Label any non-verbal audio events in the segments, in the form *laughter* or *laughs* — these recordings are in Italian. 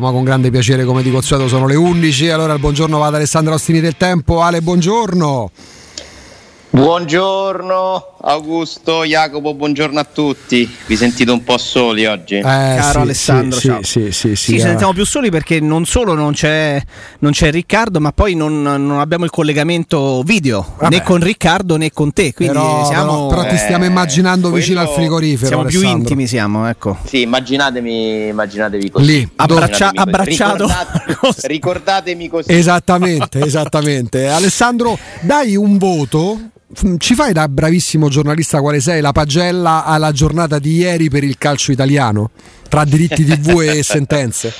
Ma con grande piacere, come dico solito, sono le 11. Allora il buongiorno va ad Alessandro Ostini del Tempo. Ale, buongiorno. Buongiorno Augusto, Jacopo, buongiorno a tutti. Vi sentite un po' soli oggi? Eh, Caro sì, Alessandro, sì, ciao. Sì, sì, sì, Sì, eh. ci sentiamo più soli perché non solo non c'è, non c'è Riccardo, ma poi non, non abbiamo il collegamento video Vabbè. né con Riccardo né con te. Quindi Però, siamo, però, però ti stiamo Eh, immaginando vicino al frigorifero. siamo più Alessandro. intimi, siamo, ecco. Sì, immaginatevi, immaginatevi così. Lì, Abbraccia- così. abbracciato. Ricordate- *laughs* ricordatemi così. Esattamente, *laughs* esattamente. Alessandro, dai un voto. Ci fai da bravissimo giornalista quale sei la pagella alla giornata di ieri per il calcio italiano? Tra diritti TV e *laughs* sentenze.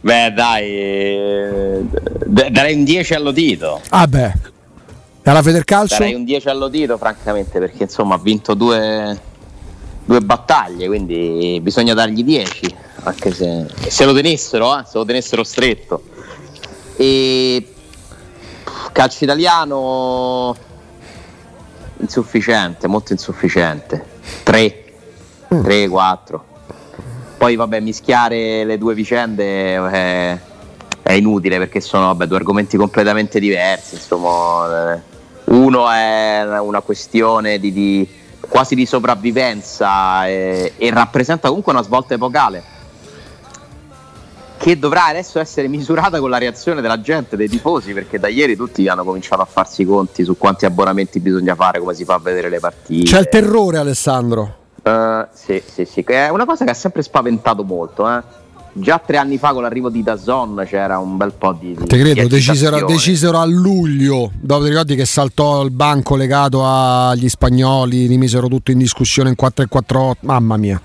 Beh, dai, d- darei un 10 allo dito. Ah beh. Alla Federcalcio? Darei un 10 allo dito, francamente, perché insomma ha vinto due, due battaglie, quindi bisogna dargli 10, anche se, se lo tenessero, eh, se lo tenessero stretto. E calcio italiano insufficiente, molto insufficiente. 3, 3, 4. Poi vabbè, mischiare le due vicende è, è inutile perché sono vabbè, due argomenti completamente diversi. Insomma, eh, uno è una questione di, di- quasi di sopravvivenza eh, e rappresenta comunque una svolta epocale che dovrà adesso essere misurata con la reazione della gente, dei tifosi, perché da ieri tutti hanno cominciato a farsi i conti su quanti abbonamenti bisogna fare, come si fa a vedere le partite. C'è il terrore, Alessandro. Eh, sì, sì, sì, è una cosa che ha sempre spaventato molto. eh. Già tre anni fa con l'arrivo di Dazon c'era un bel po' di... Te credo, decisero, decisero a luglio. Dopo ti ricordi che saltò il banco legato agli spagnoli, rimisero tutto in discussione in 4 e 4 Mamma mia.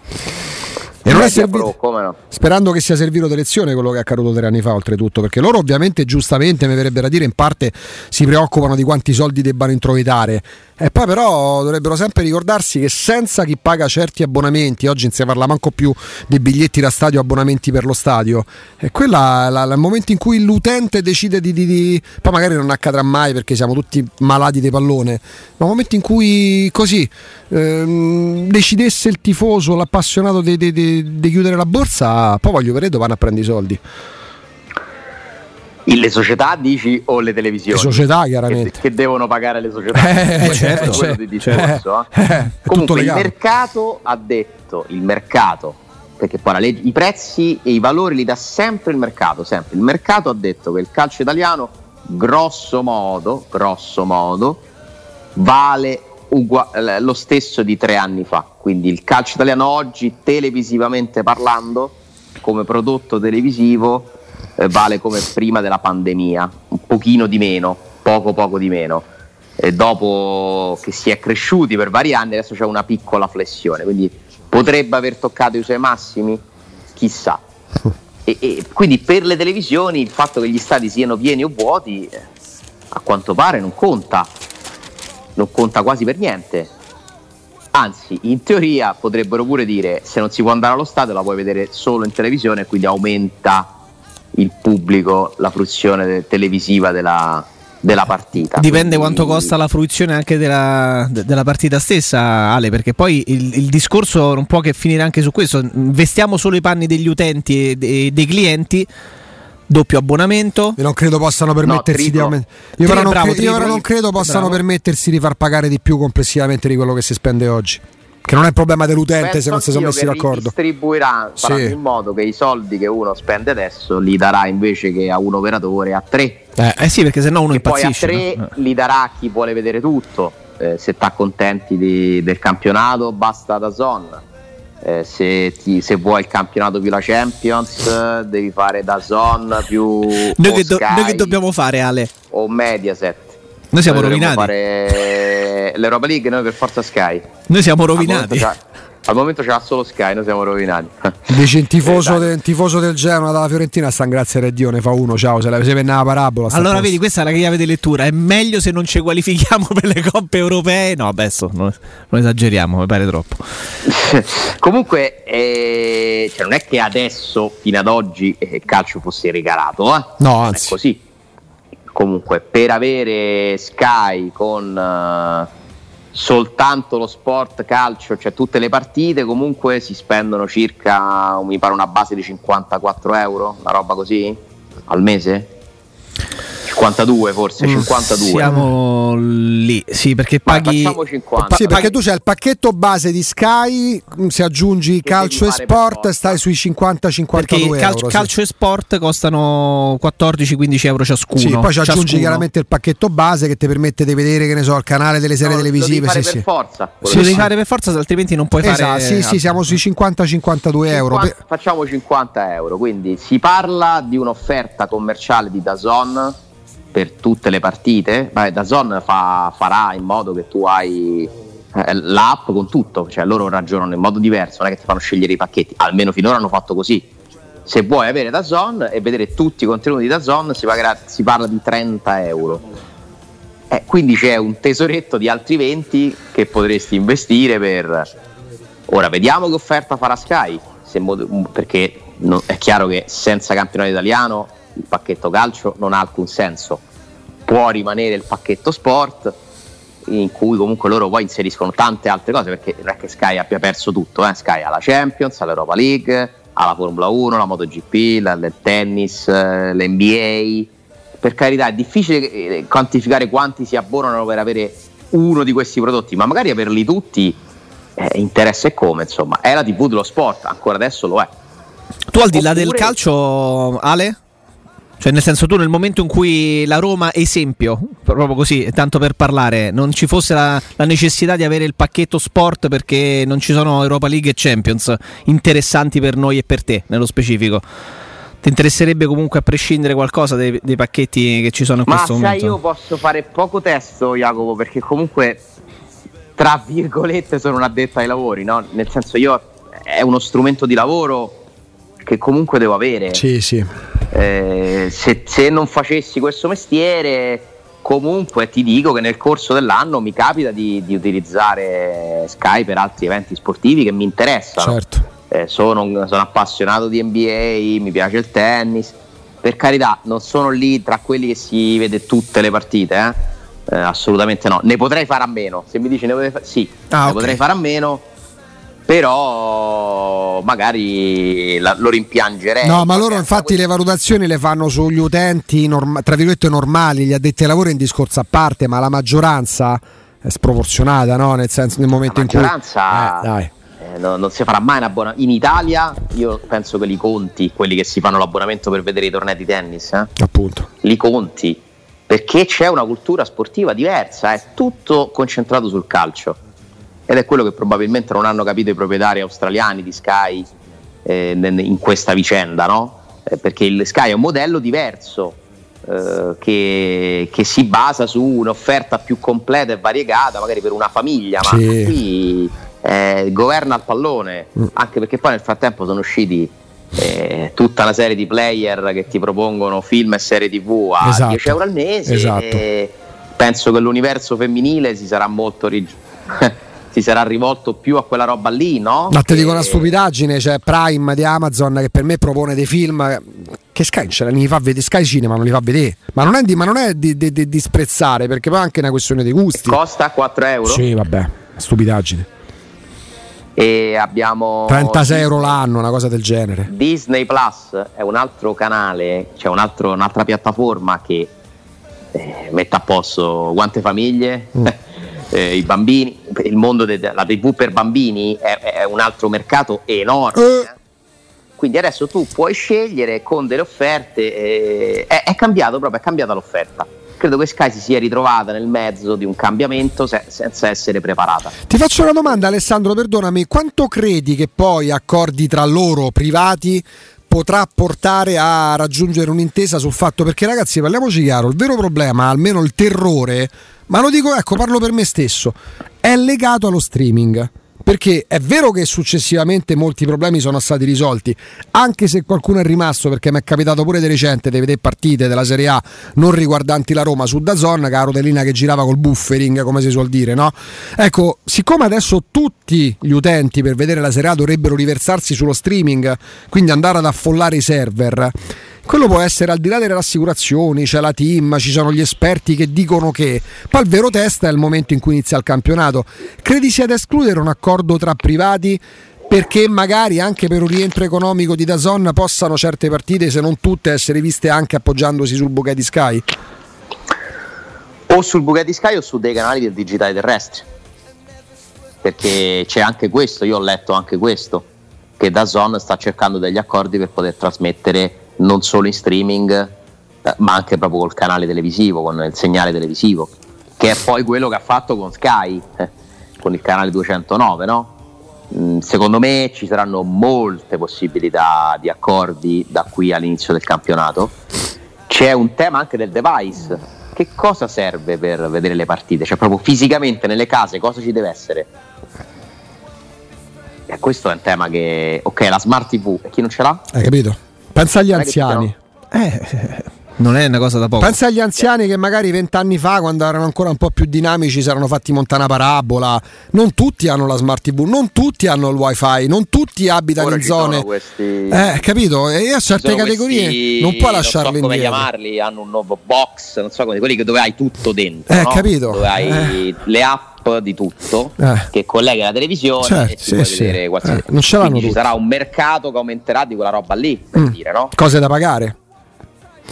E non è servito, no? sperando che sia servito di lezione quello che è accaduto tre anni fa, oltretutto, perché loro ovviamente giustamente mi verrebbe da dire in parte si preoccupano di quanti soldi debbano introitare. E poi però dovrebbero sempre ricordarsi che senza chi paga certi abbonamenti, oggi non si parla manco più di biglietti da stadio, abbonamenti per lo stadio, è la- il momento in cui l'utente decide di, di- di- Poi magari non accadrà mai perché siamo tutti malati di pallone, ma il momento in cui così ehm, decidesse il tifoso, l'appassionato di, chiudere la borsa, poi voglio vedere dove vanno a prendere i soldi. Le società dici o le televisioni? Le società, Che, chiaramente. che devono pagare le società. Eh, Questo certo, certo, di discorso. certo. eh. Eh, è tutto Comunque il mercato ha detto, il mercato, perché poi legge- i prezzi e i valori li dà sempre il mercato, sempre. Il mercato ha detto che il calcio italiano, grosso modo, grosso modo, vale ugua- eh, lo stesso di tre anni fa. Quindi il calcio italiano oggi, televisivamente parlando, come prodotto televisivo, eh, vale come prima della pandemia, un pochino di meno, poco poco di meno. E dopo che si è cresciuti per vari anni, adesso c'è una piccola flessione, quindi potrebbe aver toccato i suoi massimi, chissà. *laughs* E, e quindi per le televisioni il fatto che gli stadi siano pieni o vuoti, a quanto pare non conta, non conta quasi per niente. Anzi, in teoria potrebbero pure dire se non si può andare allo stadio la puoi vedere solo in televisione e quindi aumenta il pubblico, la fruizione de- televisiva della, della partita. Dipende Quindi- quanto costa la fruizione anche della, de- della partita stessa, Ale, perché poi il, il discorso non può che finire anche su questo. Vestiamo solo i panni degli utenti e de- dei clienti, doppio abbonamento. E non credo possano permettersi di triplo. aumentare. Io, però non, bravo, cre- io non credo possano Bravo. permettersi di far pagare di più complessivamente di quello che si spende oggi. Che non è problema dell'utente Penso se non si sono messi che d'accordo. Distribuirà, faranno Sì. in modo che i soldi che uno spende adesso li darà invece che a un operatore a tre. Eh, eh sì, perché sennò uno e poi a impazzisce. tre no? li darà a chi vuole vedere tutto. Eh, se sta contenti di- del campionato, basta da zone. Eh, se, ti- se vuoi il campionato più la Champions, eh, devi fare da zone più Noi che, do- noi che dobbiamo fare, Ale? o Mediaset. Noi siamo dovremmo rovinati. fare l'Europa League noi per forza Sky. Noi siamo rovinati. Al momento c'ha solo Sky, noi siamo rovinati. *laughs* Dici il tifoso, Eh, dai. de- il tifoso del Genoa dalla Fiorentina sta grazie a Dio, ne fa uno, ciao, se la se venne la parabola. Allora, posto. vedi, questa è la chiave di lettura. È meglio se non ci qualifichiamo *laughs* per le coppe europee. No, adesso non, non esageriamo, mi pare troppo. *laughs* Comunque, eh, cioè non è che adesso, fino ad oggi, eh, il calcio fosse regalato, eh? No, anzi. È così. Comunque, per avere Sky con eh, soltanto lo sport calcio, cioè tutte le partite, comunque si spendono circa, mi pare una base di 54 euro, una roba così, al mese? 52 forse, 52. Mm, siamo lì, sì, perché paghi... Facciamo 50. Sì, perché tu c'hai il pacchetto base di Sky, se aggiungi Che calcio e fare sport stai sui 50-52 Perché euro. calcio, sì. calcio e sport costano 14-15 euro ciascuno. Sì, poi ci aggiungi ciascuno. chiaramente il pacchetto base che ti permette di vedere, che ne so, il canale delle serie No, televisive. Lo devi fare sì, per sì. forza. Sì, lo devi fare per forza, altrimenti non puoi fare. Esatto, sì, sì, siamo sui 50-52 euro. 50 Per- Facciamo 50 euro, quindi si parla di un'offerta commerciale di Dazon per tutte le partite. Beh, Dazon fa- farà in modo che tu hai eh, l'app con tutto, cioè loro ragionano in modo diverso, non è che ti fanno scegliere i pacchetti, almeno finora hanno fatto così. Se vuoi avere Dazon e vedere tutti i contenuti di Dazon si, pagherà- si parla di 30 euro. Eh, quindi c'è un tesoretto di altri 20 che potresti investire per... Ora vediamo che offerta farà Sky, se mo- perché no- è chiaro che senza campionato italiano il pacchetto calcio non ha alcun senso. Può rimanere il pacchetto sport in cui comunque loro poi inseriscono tante altre cose perché non è che Sky abbia perso tutto, eh? Sky ha la Champions, ha l'Europa League, ha la Formula 1, la MotoGP, la- il tennis, eh, l'NBA. Per carità è difficile eh, quantificare quanti si abbonano per avere uno di questi prodotti, ma magari averli tutti eh, interessa e come, insomma. È la TV dello sport, ancora adesso lo è. Tu al di là del calcio, Ale? Cioè, nel senso, tu nel momento in cui la Roma, esempio, proprio così, tanto per parlare, non ci fosse la, la necessità di avere il pacchetto sport perché non ci sono Europa League e Champions interessanti per noi e per te, nello specifico. Ti interesserebbe comunque a prescindere qualcosa dei, dei pacchetti che ci sono in Ma questo sai, momento? io posso fare poco testo, Jacopo, perché comunque, tra virgolette, sono un addetto ai lavori, no? Nel senso, io è uno strumento di lavoro che comunque devo avere. Sì, sì. Eh, se, se non facessi questo mestiere, comunque ti dico che nel corso dell'anno mi capita di, di utilizzare Sky per altri eventi sportivi che mi interessano. Certo. Eh, sono, sono appassionato di NBA, mi piace il tennis. Per carità, non sono lì tra quelli che si vede tutte le partite, eh? Eh, assolutamente no. Ne potrei fare a meno. Se mi dici ne potrei, fa- sì, Ah, ne ok. potrei fare a meno, però magari la- lo rimpiangerei. No, ma loro Senza infatti questo- le valutazioni le fanno sugli utenti, norma- tra virgolette, normali, gli addetti ai lavori un discorso a parte, ma la maggioranza è sproporzionata, no? Nel senso, nel momento La in cui... maggioranza- Eh, dai. Eh, no- non si farà mai un abbonamento. In Italia io penso che li conti, quelli che si fanno l'abbonamento per vedere i tornei di tennis, eh? Appunto. li conti, perché c'è una cultura sportiva diversa, è tutto concentrato sul calcio. Ed è quello che probabilmente non hanno capito i proprietari australiani di Sky eh, in questa vicenda, no? Eh, perché il Sky è un modello diverso. eh, che, che si basa su un'offerta più completa e variegata, magari per una famiglia, ma Sì. qui eh, governa il pallone, Mm. anche perché poi nel frattempo sono usciti eh, tutta una serie di player che ti propongono film e serie tv a Esatto. 10 euro al mese. Esatto. penso che l'universo femminile si sarà molto rig- *laughs* si sarà rivolto più a quella roba lì, no? Ma te dico E- una stupidaggine, c'è Prime di Amazon che per me propone dei film che Sky ce li fa vedere, Sky Cinema non li fa vedere, ma non è di, ma non è di, di- di- di sprezzare perché poi è anche una questione di gusti. Costa 4 euro Sì, vabbè, stupidaggine. e abbiamo 36 euro l'anno, una cosa del genere. Disney Plus è un altro canale, cioè un altro- un'altra piattaforma che eh, mette a posto quante famiglie, Mm. *laughs* eh, i bambini, il mondo della TV per bambini è, è un altro mercato enorme. Eh. eh. Quindi adesso tu puoi scegliere con delle offerte, eh, è, è cambiato proprio, è cambiata l'offerta. Credo che Sky si sia ritrovata nel mezzo di un cambiamento se- senza essere preparata. Ti faccio una domanda Alessandro, perdonami, quanto credi che poi accordi tra loro privati potrà portare a raggiungere un'intesa sul fatto perché ragazzi parliamoci chiaro, il vero problema, almeno il terrore, ma lo dico ecco, parlo per me stesso, è legato allo streaming. Perché è vero che successivamente molti problemi sono stati risolti, anche se qualcuno è rimasto, perché mi è capitato pure di recente di vedere partite della Serie A non riguardanti la Roma su Dazon, che la rotellina che girava col buffering, come si suol dire, no? Ecco, siccome adesso tutti gli utenti per vedere la Serie A dovrebbero riversarsi sullo streaming, quindi andare ad affollare i server, quello può essere al di là delle rassicurazioni, c'è la team, ci sono gli esperti che dicono che. Poi il vero test è il momento in cui inizia il campionato. Credi sia da escludere un accordo tra privati? Perché magari anche per un rientro economico di Dazon possano certe partite, se non tutte, essere viste anche appoggiandosi sul Bugatti Sky? O sul Bugatti Sky o su dei canali del digitale terrestre. Perché c'è anche questo, io ho letto anche questo, che Dazon sta cercando degli accordi per poter trasmettere non solo in streaming, eh, ma anche proprio col canale televisivo, con il segnale televisivo, che è poi quello che ha fatto con Sky, eh, con il canale 209, no? Mm, secondo me ci saranno molte possibilità di accordi da qui all'inizio del campionato. C'è un tema anche del device. Che cosa serve per vedere le partite? Cioè, proprio fisicamente nelle case cosa ci deve essere? E questo è un tema che. Ok, la smart TV, e chi non ce l'ha? Hai capito? Pensa agli anziani. Eh, non è una cosa da poco. Pensa agli anziani che magari vent'anni fa, quando erano ancora un po' più dinamici, si erano fatti montare una parabola. Non tutti hanno la smart TV, non tutti hanno il wifi, non tutti abitano Ora in zone. questi- Eh, capito? E a certe categorie questi- non puoi lasciarle non so come indietro. chiamarli, hanno un nuovo box, non so come, quelli che dove hai tutto dentro, Eh, no? capito. Dove hai le app di tutto Eh. che colleghi alla televisione Certo, e ti sì, puoi sì. vedere qualsiasi. Eh, non ce Quindi ci sarà un mercato che aumenterà di quella roba lì, per Mm. dire, no? Cose da pagare.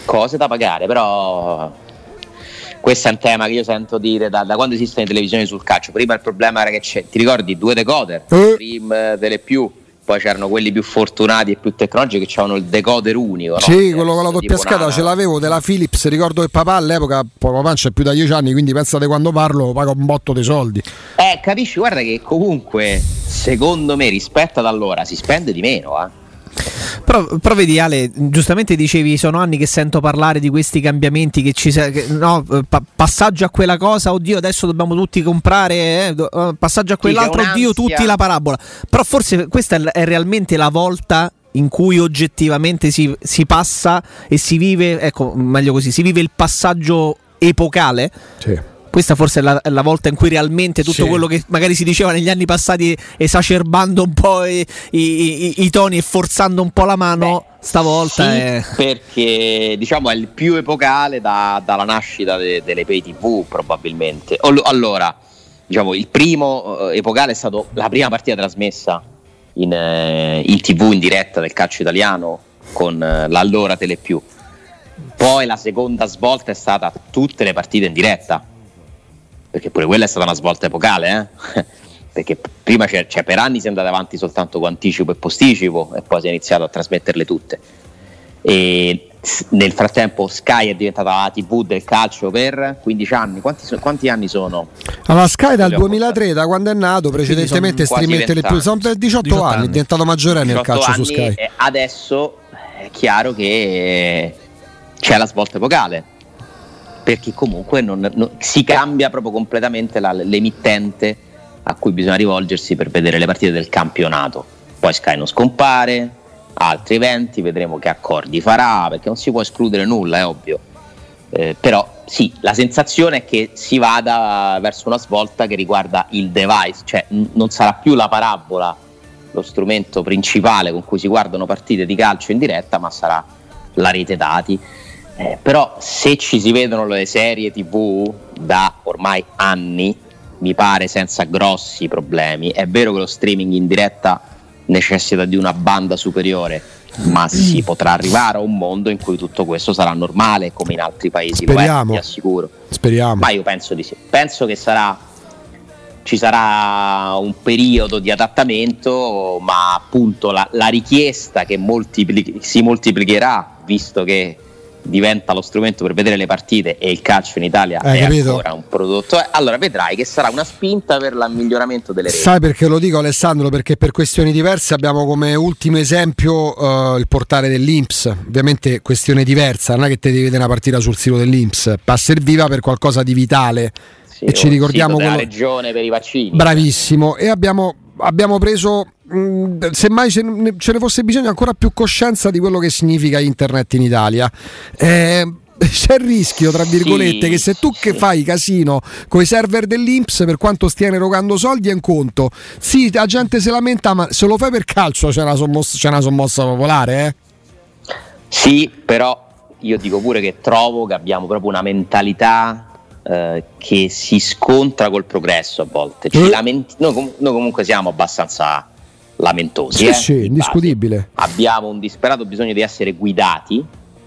Cose da pagare, però questo è un tema che io sento dire da, da quando esistono le televisioni sul calcio. Prima il problema era che c'è, ti ricordi, due decoder, Eh. Stream, eh, delle più, poi c'erano quelli più fortunati e più tecnologici che avevano il decoder unico. no? Sì, quello con la doppia scatola ce l'avevo della Philips. Ricordo che papà all'epoca, poi papà c'è più da dieci anni, quindi pensate quando parlo, paga un botto dei soldi. Eh, capisci, guarda che comunque, secondo me, rispetto ad allora, si spende di meno, eh. Però, però vedi Ale, giustamente dicevi sono anni che sento parlare di questi cambiamenti che ci che- no, pa- passaggio a quella cosa, oddio adesso dobbiamo tutti comprare, eh, do- eh, passaggio a quell'altro, oddio tutti la parabola. Però forse questa è, è realmente la volta in cui oggettivamente si, si passa e si vive, ecco meglio così, si vive il passaggio epocale. Sì. Questa forse è la, è la volta in cui realmente tutto Sì. quello che magari si diceva negli anni passati, esacerbando un po' i, i- i- i toni e forzando un po' la mano, stavolta Sì, è. perché diciamo è il più epocale da- dalla nascita de- delle pay tv probabilmente Allo- allora diciamo il primo eh, epocale è stato la prima partita trasmessa in, eh, in tv in diretta del calcio italiano con eh, l'allora Telepiù poi la seconda svolta è stata tutte le partite in diretta perché pure quella è stata una svolta epocale eh? *laughs* perché prima c'è, cioè, per anni si è andati avanti soltanto con anticipo e posticipo e poi si è iniziato a trasmetterle tutte e nel frattempo Sky è diventata la tv del calcio per 15 anni quanti, so- quanti anni sono? Allora, Sky dal Vogliamo 2003, da quando è nato, precedentemente le più. 20 Sono per 18, 18 anni, anni. è diventato maggiorenne il 18 calcio anni su Sky. e adesso è chiaro che c'è la svolta epocale perché comunque non- non- si cambia proprio completamente la- l'emittente a cui bisogna rivolgersi per vedere le partite del campionato poi Sky non scompare altri eventi vedremo che accordi farà perché non si può escludere nulla è ovvio Eh, però sì, la sensazione è che si vada verso una svolta che riguarda il device, cioè n- non sarà più la parabola lo strumento principale con cui si guardano partite di calcio in diretta, ma sarà la rete dati. Eh, però se ci si vedono le serie tv da ormai anni, mi pare senza grossi problemi, è vero che lo streaming in diretta necessita di una banda superiore, ma si potrà arrivare a un mondo in cui tutto questo sarà normale come in altri paesi, lo è, Speriamo. ti assicuro. Speriamo. Ma io penso di sì. Penso che sarà ci sarà un periodo di adattamento, ma appunto la, la richiesta che moltipli- si moltiplicherà, visto che diventa lo strumento per vedere le partite e il calcio in Italia Hai è capito? ancora un prodotto. eh, Allora vedrai che sarà una spinta per il miglioramento delle reti. Sai perché lo dico Alessandro? Perché per questioni diverse abbiamo come ultimo esempio eh, il portale dell'Inps, ovviamente questione diversa, non è che te devi vedere una partita sul sito dell'Inps, ma serviva per qualcosa di vitale Sì, e ci ricordiamo quello- regione per i vaccini. Bravissimo, e abbiamo, abbiamo preso, mh, semmai ce ne, ce ne fosse bisogno, ancora più coscienza di quello che significa internet in Italia. Eh, *laughs* c'è il rischio, tra virgolette, Sì, che se tu che fai casino con i server dell'Inps, per quanto stiano erogando soldi, è un conto. Sì, la gente si lamenta, ma se lo fai per calcio c'è una sommossa, c'è una sommossa popolare, eh? Sì, però io dico pure che trovo che abbiamo proprio una mentalità eh, che si scontra col progresso a volte. Eh. Lamenti- noi, com- noi, comunque siamo abbastanza lamentosi. Sì, eh, sì, indiscutibile. Base. Abbiamo un disperato bisogno di essere guidati,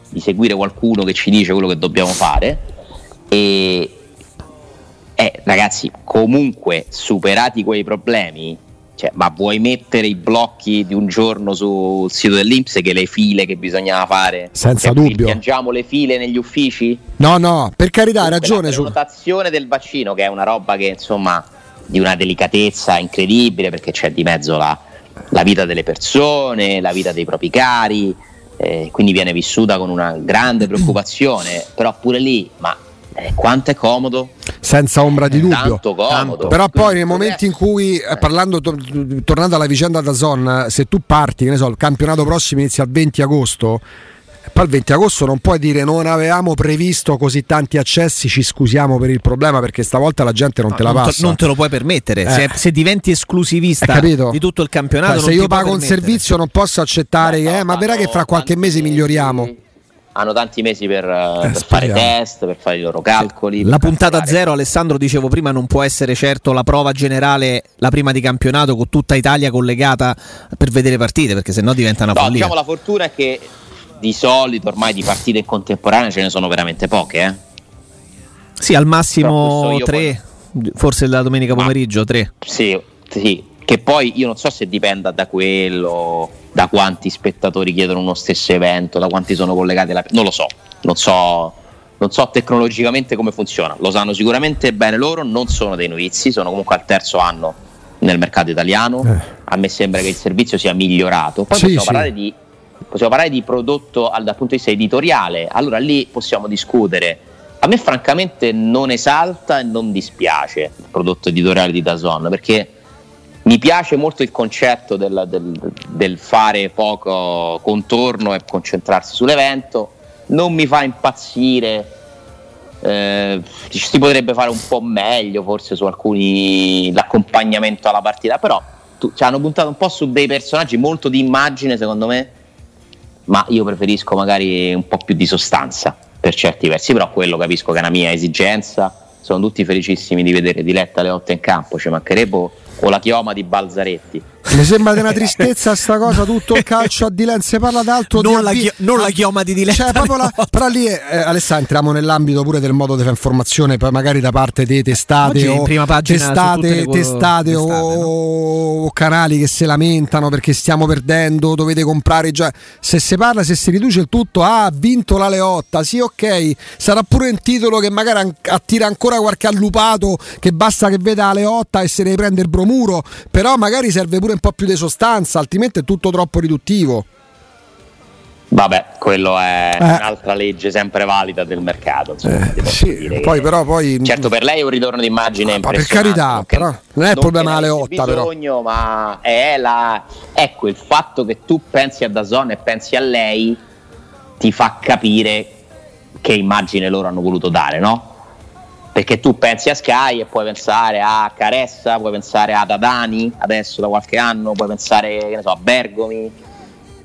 di seguire qualcuno che ci dice quello che dobbiamo fare. E eh, ragazzi, comunque superati quei problemi, cioè, ma vuoi mettere i blocchi di un giorno sul sito dell'Inps che le file che bisognava fare? Senza cioè, dubbio. Piangiamo le file negli uffici? No, no, per carità, hai ragione. La Su... prenotazione del vaccino, che è una roba che insomma di una delicatezza incredibile perché c'è di mezzo la, la vita delle persone, la vita dei propri cari, eh, quindi viene vissuta con una grande preoccupazione, però pure lì, ma eh, quanto è comodo? Senza ombra di dubbio. Tanto comodo. Però poi nei momenti in cui, eh, parlando, to- tornando alla vicenda da Zon, se tu parti, che ne so, il campionato prossimo inizia il 20 agosto, poi il 20 agosto non puoi dire non avevamo previsto così tanti accessi, ci scusiamo per il problema perché stavolta la gente non No, te la non, passa. te, non te lo puoi permettere. Eh. Se, se diventi esclusivista di tutto il campionato, Cioè, se io pago un servizio non posso accettare che, no, eh, ma verrà che fra qualche mese miglioriamo. Hanno tanti mesi per, eh, per fare test, per fare i loro calcoli. La puntata calcolare. zero, Alessandro, dicevo prima, non può essere certo la prova generale, la prima di campionato, con tutta Italia collegata per vedere partite, perché sennò diventa una No, follia. diciamo la fortuna è che di solito ormai di partite in contemporanea ce ne sono veramente poche. Eh? Sì, al massimo tre, forse la domenica pomeriggio, tre. Sì, sì, che poi io non so se dipenda da quello, da quanti spettatori chiedono uno stesso evento, da quanti sono collegati alla... Non lo so, non so, non so tecnologicamente come funziona. Lo sanno sicuramente bene loro, non sono dei novizi, sono comunque al terzo anno nel mercato italiano. Eh. A me sembra che il servizio sia migliorato. Poi Sì, possiamo, sì. Parlare di, possiamo parlare di prodotto al- dal punto di vista editoriale, allora lì possiamo discutere. A me francamente non esalta e non dispiace il prodotto editoriale di Dazon perché mi piace molto il concetto del, del- del fare poco contorno e concentrarsi sull'evento, non mi fa impazzire, eh, si potrebbe fare un po' meglio forse su alcuni l'accompagnamento alla partita, però tu- ci hanno puntato un po' su dei personaggi molto di immagine secondo me, ma io preferisco magari un po' più di sostanza per certi versi, però quello capisco che è una mia esigenza, sono tutti felicissimi di vedere Diletta alle 8 in campo, ci mancherebbe o la chioma di Balzaretti. Mi sembra di una *laughs* tristezza sta cosa, tutto il calcio a Dilen, si parla d'altro Non la avvi- chi- non la chioma di Diletta Cioè, proprio la- *laughs* però lì, eh, Alessandro, entriamo nell'ambito pure del modo di fare informazione, magari da parte dei testate o testate, le testate o, testate, o canali che si lamentano perché stiamo perdendo, dovete comprare già. Se si parla, se si riduce il tutto, ah, ha vinto la Leotta, sì, ok, sarà pure un titolo che magari attira ancora qualche allupato che basta che veda la Leotta e se ne prende il bromuro, però magari serve pure un po' più di sostanza, altrimenti è tutto troppo riduttivo. Vabbè, quello è Eh. un'altra legge sempre valida del mercato. insomma, posso Sì, poi però poi Certo, per lei è un ritorno d'immagine Ah, ma per carità, che- però non è il problema ne alle avesse otta, però. bisogno, ma è la ecco il fatto che tu pensi a Dazon e pensi a lei ti fa capire che immagine loro hanno voluto dare, no? Perché tu pensi a Sky e puoi pensare a Caressa, puoi pensare a Dadani adesso da qualche anno, puoi pensare che ne so, a Bergomi,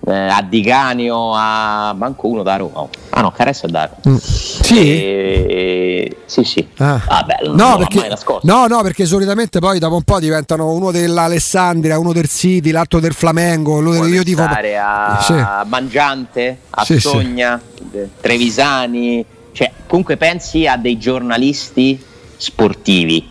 eh, a Di Canio, a manco uno da Roma. Ah no, Caressa è da Roma. Mm. Sì. E- Sì, sì. Ah. Vabbè, non No perché, mai nascosto. no, no, perché solitamente poi dopo un po' diventano uno dell'Alessandria, uno del City, l'altro del Flamengo. lo- Puoi io pensare a Sì. Mangiante, a Sì, sì. Sogna, de- Trevisani, cioè comunque pensi a dei giornalisti sportivi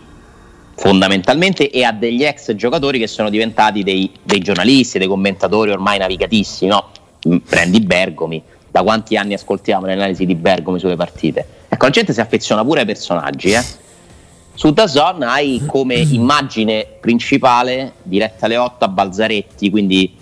fondamentalmente e a degli ex giocatori che sono diventati dei, dei giornalisti, dei commentatori ormai navigatissimi, no? Mm, Prendi Bergomi, da quanti anni ascoltiamo le analisi di Bergomi sulle partite? Ecco, la gente si affeziona pure ai personaggi, eh? Su Dazon hai come immagine principale diretta alle 8 a Balzaretti, quindi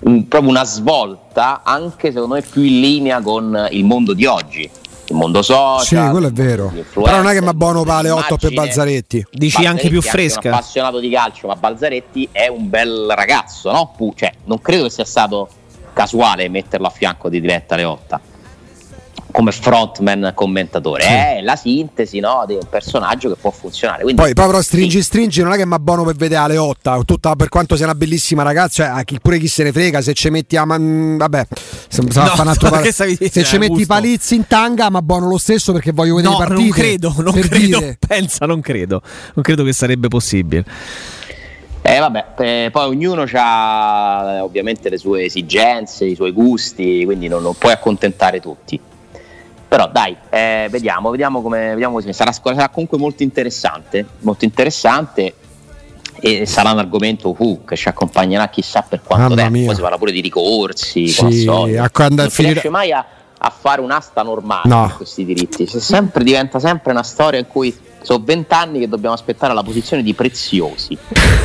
un- proprio una svolta anche secondo me più in linea con il mondo di oggi, il mondo social. Sì, quello è vero. Però non è che mi abbono per le 8 per. Balzaretti. Dici anche più Balzaretti fresca. un appassionato di calcio, ma Balzaretti è un bel ragazzo, no? Cioè, non credo che sia stato casuale metterlo a fianco di diretta 8. Come frontman commentatore, sì. è la sintesi no, di un personaggio che può funzionare. Quindi, Poi, però stringi sì. stringi non è che mi abbono per vedere alle 8, tutta, per quanto sia una bellissima ragazza, cioè, pure chi se ne frega, se ci metti a man... vabbè, se, no, *laughs* par- se ci metti i palizzi in tanga mi abbono lo stesso perché voglio vedere no, partite. Non credo, non credo, dire. *laughs* pensa, non credo, non credo che sarebbe possibile. Eh, vabbè, eh, poi ognuno ha ovviamente le sue esigenze, i suoi gusti, quindi non, non puoi accontentare tutti. Però dai, eh, vediamo, vediamo come, vediamo come sarà, sarà comunque molto interessante, molto interessante e sarà un argomento uh, che ci accompagnerà chissà per quanto Mamma tempo. Mia. Poi si parla pure di ricorsi, sì, a quando non finire... riesce mai a, a, fare un'asta normale no. questi diritti. Sempre, diventa sempre una storia in cui sono vent'anni che dobbiamo aspettare la posizione di preziosi.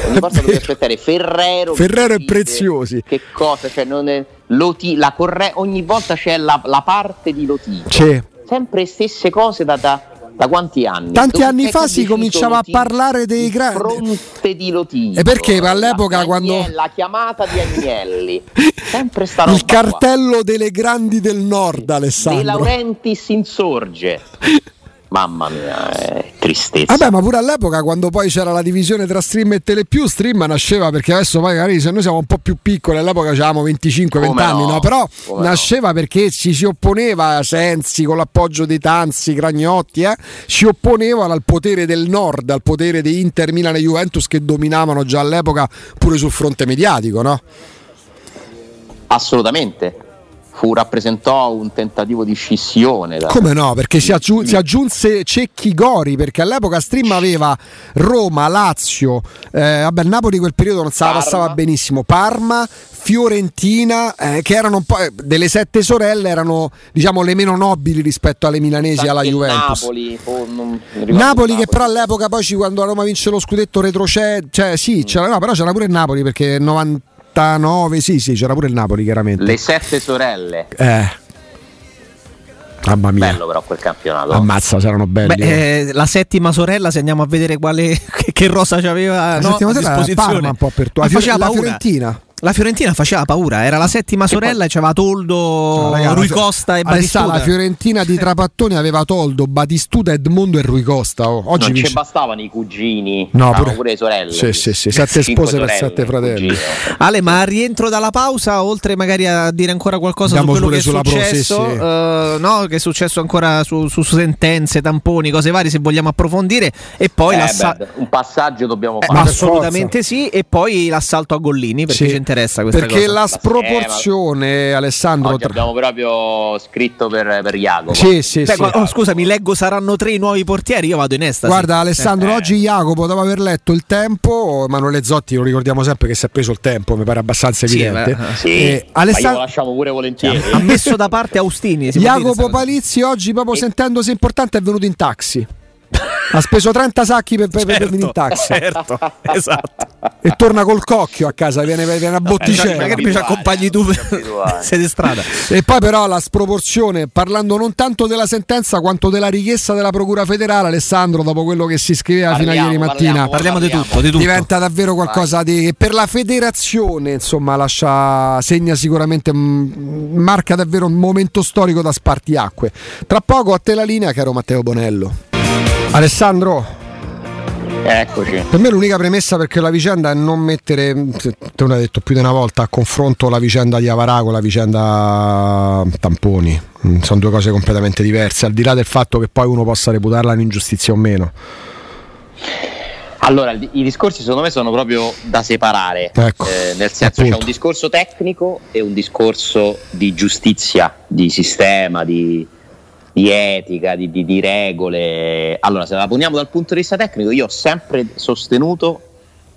Ogni volta dobbiamo *laughs* aspettare Ferrero. Ferrero e preziosi. Che cosa? Cioè, è, Loti, corre- ogni volta c'è la, la parte di Lotito. C'è. Sempre stesse cose da, da da quanti anni? Tanti Dove anni fa si cominciava a parlare dei grandi fronte di Lotito. E perché all'epoca la quando la chiamata di Agnelli, *laughs* sempre sta Il cartello qua. delle grandi del nord, Alessandro. De Laurentiis insorge. *laughs* Mamma mia, è tristezza. Vabbè, ma pure all'epoca, quando poi c'era la divisione tra stream e telepiù, stream nasceva perché adesso magari se noi siamo un po' più piccoli, all'epoca avevamo 25-20 anni, no? Però Come nasceva no? perché ci si opponeva Sensi con l'appoggio dei Tanzi, Gragnotti, eh? si opponevano al potere del nord, al potere di Inter, Milan e Juventus che dominavano già all'epoca pure sul fronte mediatico, no? Assolutamente fu, rappresentò un tentativo di scissione. Da... Come no? Perché si, aggiun- si, aggiunse Cecchi Gori, perché all'epoca Stream aveva Roma, Lazio, eh, vabbè, Napoli quel periodo non la passava benissimo, Parma, Fiorentina, eh, che erano un po' eh, delle sette sorelle, erano diciamo le meno nobili rispetto alle milanesi e alla Juventus. Napoli, oh, Napoli che però all'epoca poi quando la Roma vince lo scudetto retrocede, cioè sì, mm. c'era, no, però c'era pure il Napoli perché 90 89, sì, sì, c'era pure il Napoli chiaramente. Le sette sorelle. Eh. Mamma mia. Bello però quel campionato. Ammazza, saranno belli. Beh, eh. eh, la settima sorella, se andiamo a vedere quale, *laughs* che, che rosa c'aveva la no, settima sorella a disposizione. Parma un po' per tu. La, la Fiorentina. La Fiorentina faceva paura, era la settima sorella e c'aveva Toldo, no, ragazzi, Rui Costa e Batistuta. La Fiorentina di Trapattoni aveva Toldo, Batistuta, Edmondo e Rui Costa. Oh, oggi non ci bastavano i cugini, no, pure, pure le sorelle. Sì, sì, sì, sette spose per sette fratelli. Ale, ma rientro dalla pausa, oltre magari a dire ancora qualcosa Andiamo su quello che è successo, pro, sì, sì. Uh, no, che è successo ancora su, su, sentenze, tamponi, cose varie, se vogliamo approfondire, e poi eh, beh, un passaggio dobbiamo eh, fare. assolutamente sì, e poi l'assalto a Gollini, perché sì. Interessa questa Perché cosa. la sproporzione, eh, Alessandro. Oggi abbiamo proprio scritto per, per Jacopo. Sì, sì, Beh, sì. Oh, scusami, leggo saranno tre nuovi portieri. Io vado in estasi. Guarda, Alessandro, eh. oggi Jacopo, dopo aver letto il tempo, Emanuele Zotti lo ricordiamo sempre che si è preso il tempo, mi pare abbastanza evidente. Sì, eh, Alessandro... lo lasciamo pure volentieri. Ha messo da parte Austini. Jacopo Palizzi oggi, proprio e... sentendosi importante, è venuto in taxi ha speso 30 sacchi per, per, certo, per venire in taxi. Certo, esatto. E torna col cocchio a casa, viene, viene a botticella. Magari mi ci accompagni tu, sei di *laughs* strada. E poi però la sproporzione, parlando non tanto della sentenza quanto della richiesta della Procura federale, Alessandro, dopo quello che si scriveva parliamo, fino a ieri mattina, parliamo, parliamo di, tutto, di, tutto, diventa davvero qualcosa Vai. di... per la federazione, insomma, lascia, segna sicuramente, marca davvero un momento storico da spartiacque. Tra poco a te la linea, caro Matteo Bonello. Alessandro. Eccoci. Per me l'unica premessa perché la vicenda è non mettere, te l'ho detto più di una volta, a confronto la vicenda di Avarà con la vicenda Tamponi. Mm, sono due cose completamente diverse, al di là del fatto che poi uno possa reputarla un'ingiustizia o meno. Allora, i discorsi secondo me sono proprio da separare, ecco, eh, nel senso appunto. c'è un discorso tecnico e un discorso di giustizia, di sistema, di, di etica, di, di, di, regole. Allora, se la poniamo dal punto di vista tecnico, io ho sempre sostenuto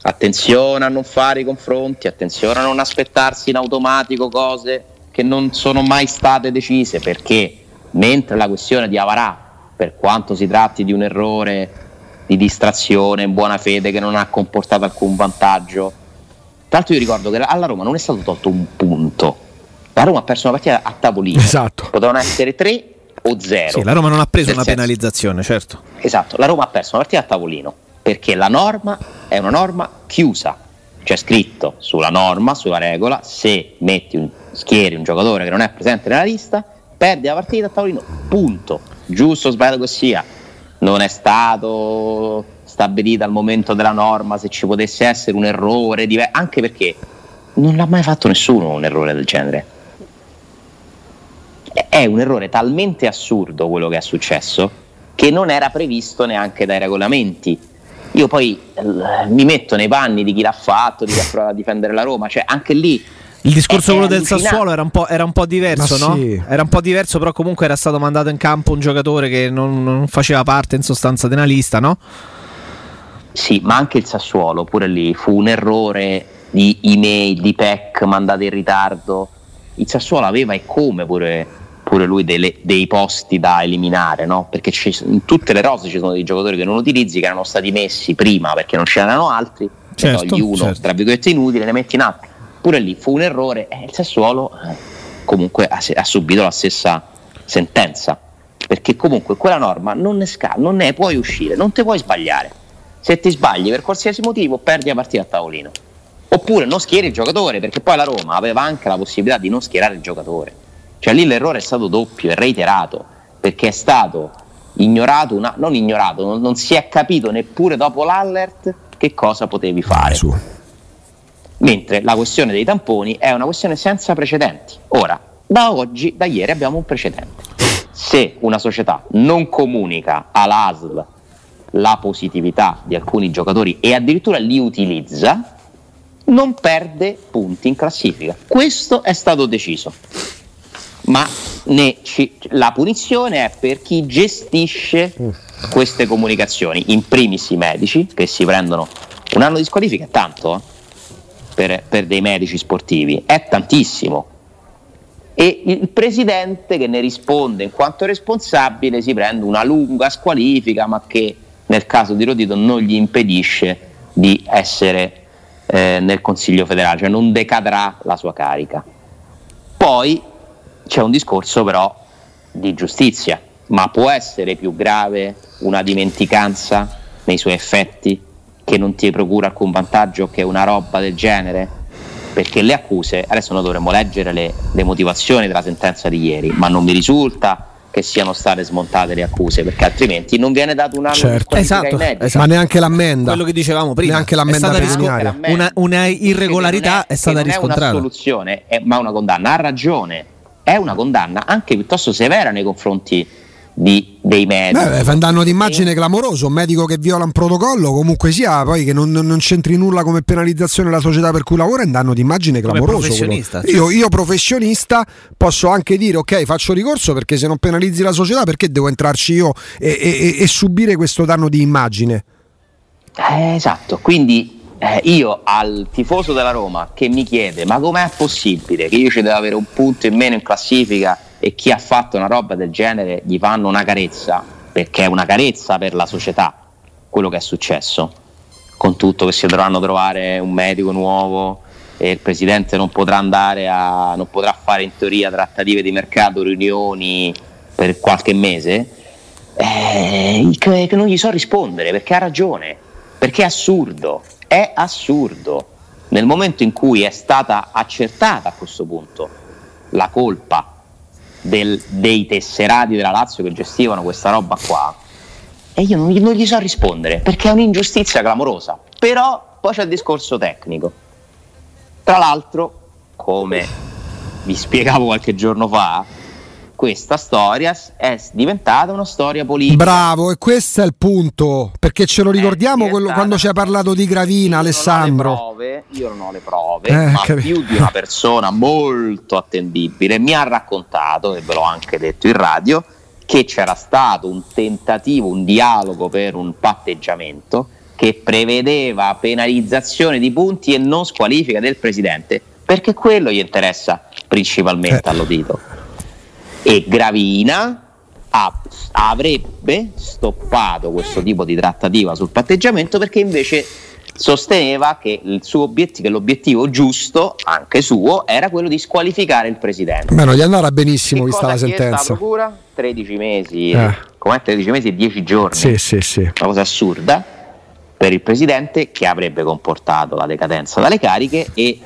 attenzione a non fare i confronti, attenzione a non aspettarsi in automatico cose che non sono mai state decise, perché mentre la questione di Avarà, per quanto si tratti di un errore di distrazione in buona fede che non ha comportato alcun vantaggio, tra l'altro io ricordo che alla Roma non è stato tolto un punto, la Roma ha perso una partita a tavolino, esatto. potevano essere tre o zero. Sì, la Roma non ha preso una senso, penalizzazione, certo. Esatto, la Roma ha perso una partita a tavolino perché la norma è una norma chiusa. C'è scritto sulla norma, sulla regola, se metti un, schieri un giocatore che non è presente nella lista, perde la partita a tavolino, punto. Giusto o sbagliato che sia, non è stato stabilito al momento della norma se ci potesse essere un errore, anche perché non l'ha mai fatto nessuno un errore del genere. È un errore talmente assurdo quello che è successo che non era previsto neanche dai regolamenti. Io poi eh, mi metto nei panni di chi l'ha fatto, di chi ha provato a difendere la Roma, cioè anche lì il discorso quello del Sassuolo era un, era un po', diverso, no? Sì. Era un po' diverso, però comunque era stato mandato in campo un giocatore che non, non faceva parte in sostanza della lista, no? Sì, ma anche il Sassuolo, pure lì fu un errore di email, di PEC mandate in ritardo. Il Sassuolo aveva e come pure, pure lui delle, dei posti da eliminare, no? Perché in tutte le rose ci sono dei giocatori che non utilizzi, che erano stati messi prima perché non c'erano altri, certo, togli uno, certo. tra virgolette inutile, ne metti in altri pure lì fu un errore e il Sassuolo eh, comunque ha, ha, subito la stessa sentenza. Perché comunque quella norma non ne, sca- non ne puoi uscire, non ti puoi sbagliare. Se ti sbagli per qualsiasi motivo perdi la partita a tavolino. Oppure non schieri il giocatore perché poi la Roma aveva anche la possibilità di non schierare il giocatore cioè lì l'errore è stato doppio e reiterato perché è stato ignorato, una, non ignorato, non, non, si è capito neppure dopo l'allert che cosa potevi fare. Mentre la questione dei tamponi è una questione senza precedenti. Ora, da oggi, da ieri abbiamo un precedente. Se una società non comunica all'ASL la positività di alcuni giocatori e addirittura li utilizza, non perde punti in classifica. Questo è stato deciso. Ma ci, la punizione è per chi gestisce queste comunicazioni, in primis i medici che si prendono un anno di squalifica, tanto, eh? per, per dei medici sportivi, è tantissimo. E il presidente che ne risponde in quanto responsabile si prende una lunga squalifica, ma che nel caso di Rodito non gli impedisce di essere eh, nel Consiglio federale, cioè non decadrà la sua carica. Poi c'è un discorso però di giustizia, ma può essere più grave una dimenticanza nei suoi effetti che non ti procura alcun vantaggio che una roba del genere? Perché le accuse, adesso noi dovremmo leggere le, le motivazioni della sentenza di ieri, ma non mi risulta che siano state smontate le accuse perché altrimenti non viene dato un anno certo. esatto, esatto. ma neanche l'ammenda. Quello che dicevamo prima. Neanche l'ammenda è stata una, una, irregolarità è, è, stata riscontrata non è una soluzione è, ma una condanna. Ha ragione è una condanna anche piuttosto severa nei confronti di, dei medici. Beh, fa un danno d'immagine e... clamoroso, un medico che viola un protocollo, comunque sia, poi che non, non, c'entri nulla come penalizzazione la società per cui lavora, è un danno d'immagine clamoroso. Professionista, cioè. io, io, professionista posso anche dire ok, faccio ricorso perché se non penalizzi la società perché devo entrarci io e, e, e subire questo danno di immagine? Eh, esatto, quindi eh, io al tifoso della Roma che mi chiede ma com'è possibile che io ci devo avere un punto in meno in classifica e chi ha fatto una roba del genere gli fanno una carezza, perché è una carezza per la società quello che è successo, con tutto che si dovranno trovare un medico nuovo e il presidente non potrà andare a, non potrà fare in teoria trattative di mercato, riunioni per qualche mese, eh, che, che non gli so rispondere perché ha ragione, perché è assurdo, è assurdo. Nel momento in cui è stata accertata a questo punto la colpa del, dei tesserati della Lazio che gestivano questa roba qua e io non, non gli so rispondere perché è un'ingiustizia clamorosa. Però poi c'è il discorso tecnico. Tra l'altro, come vi spiegavo qualche giorno fa, questa storia è diventata una storia politica. Bravo, e questo è il punto, perché ce lo ricordiamo quello, quando ci ha parlato di Gravina, io Alessandro. Non prove, io non ho le prove, eh, ma cap- più di una persona molto attendibile mi ha raccontato, e ve l'ho anche detto in radio, che c'era stato un tentativo, un dialogo per un patteggiamento che prevedeva penalizzazione di punti e non squalifica del presidente, perché quello gli interessa principalmente eh. all'udito e Gravina ha, avrebbe stoppato questo tipo di trattativa sul patteggiamento perché invece sosteneva che, obiettivo, che l'obiettivo giusto, anche suo, era quello di squalificare il presidente. Beh, non gli andava benissimo vista la sentenza. La procura? 13 mesi, eh. com'è 13 mesi e 10 giorni. Sì, sì, sì. Una cosa assurda per il presidente che avrebbe comportato la decadenza dalle cariche e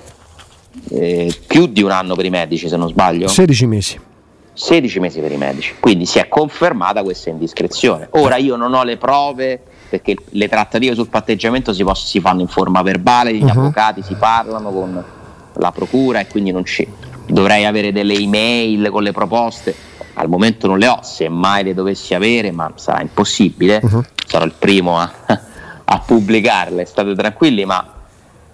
eh, più di un anno per i medici, se non sbaglio. 16 mesi. 16 mesi per i medici, quindi si è confermata questa indiscrezione. Ora io non ho le prove perché le trattative sul patteggiamento si, poss- si fanno in forma verbale, gli uh-huh. avvocati si parlano con la procura e quindi non c'è. Dovrei avere delle email con le proposte, al momento non le ho, se mai le dovessi avere, ma sarà impossibile, uh-huh. sarò il primo a, *laughs* a pubblicarle, state tranquilli, ma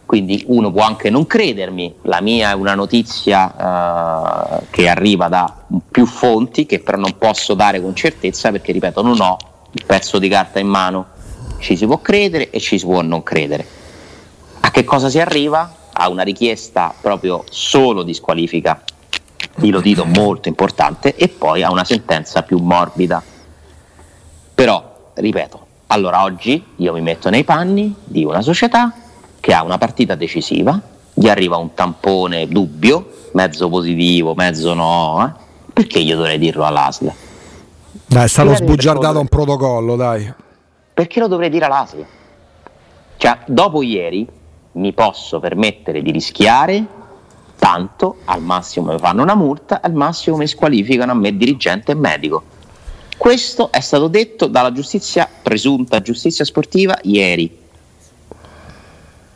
quindi uno può anche non credermi, la mia è una notizia uh, che arriva da più fonti che però non posso dare con certezza perché ripeto non ho il pezzo di carta in mano, ci si può credere e ci si può non credere. A che cosa si arriva? A una richiesta proprio solo di squalifica di Lodito molto importante e poi a una sentenza più morbida. Però, ripeto, allora oggi io mi metto nei panni di una società che ha una partita decisiva, gli arriva un tampone dubbio, mezzo positivo, mezzo no, eh? perché io dovrei dirlo all'ASL? Dai, è stato sbugiardato un protocollo, dai. Perché lo dovrei dire all'ASL? Cioè, dopo ieri mi posso permettere di rischiare tanto, al massimo mi fanno una multa, al massimo mi squalificano a me dirigente e medico. Questo è stato detto dalla giustizia, presunta giustizia sportiva, ieri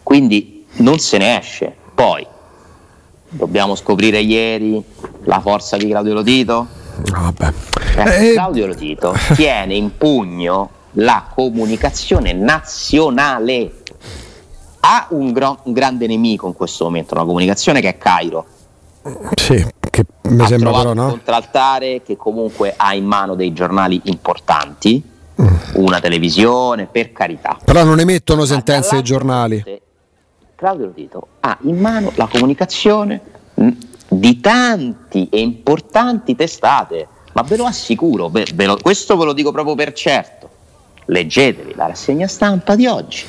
quindi non se ne esce. Poi dobbiamo scoprire ieri la forza di Claudio Lotito. Vabbè. Eh, eh, Claudio Lotito tiene in pugno la comunicazione nazionale. Ha un, gro- un, grande nemico in questo momento, una comunicazione che è Cairo. Sì, che mi ha sembra però no. Un contraltare che comunque ha in mano dei giornali importanti, mm. una televisione, per carità. Però non emettono sentenze ai giornali. Claudio Lotito ha in mano la comunicazione di tanti e importanti testate, ma ve lo assicuro, ve, ve lo, questo ve lo dico proprio per certo. Leggetevi la rassegna stampa di oggi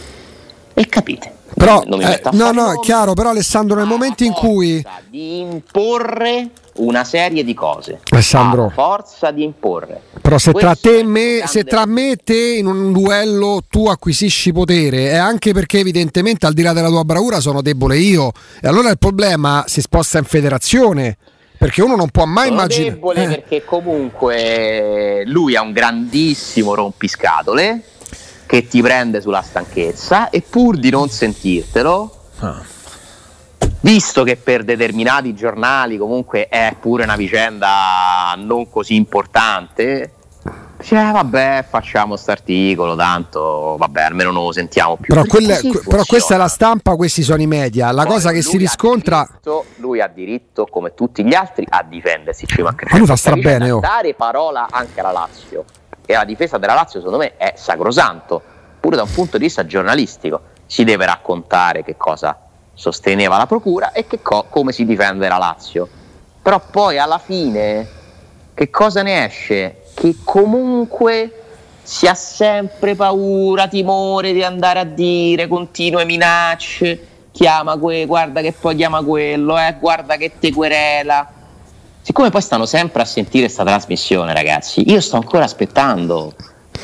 e capite. Però, eh, no, no, è chiaro, però Alessandro, nel momento in cui... Di imporre una serie di cose. Alessandro. Ha forza di imporre. Però se tra, te e me, se tra me e te in un duello tu acquisisci potere, è anche perché evidentemente al di là della tua bravura sono debole io. E allora il problema si sposta in federazione. Perché uno non può mai immaginare. debole eh. perché comunque lui ha un grandissimo rompiscatole che ti prende sulla stanchezza e pur di non sentirtelo. Ah visto che per determinati giornali comunque è pure una vicenda non così importante, cioè, vabbè, facciamo articolo, tanto vabbè, almeno non lo sentiamo più. Però, quelle, però questa è la stampa, questi sono i media. La Poi cosa che si riscontra. Diritto, lui ha diritto, come tutti gli altri, a difendersi. Ci Ma lui fa stra bene. Oh. Dare parola anche alla Lazio. E la difesa della Lazio, secondo me, è sacrosanto, pure da un punto di vista giornalistico. Si deve raccontare che cosa sosteneva la procura e co- come si difende la Lazio. Però poi alla fine che cosa ne esce? Che comunque si ha sempre paura, timore di andare a dire continue minacce, chiama que- guarda che poi chiama quello, eh, guarda che te querela. Siccome poi stanno sempre a sentire questa trasmissione, ragazzi, io sto ancora aspettando.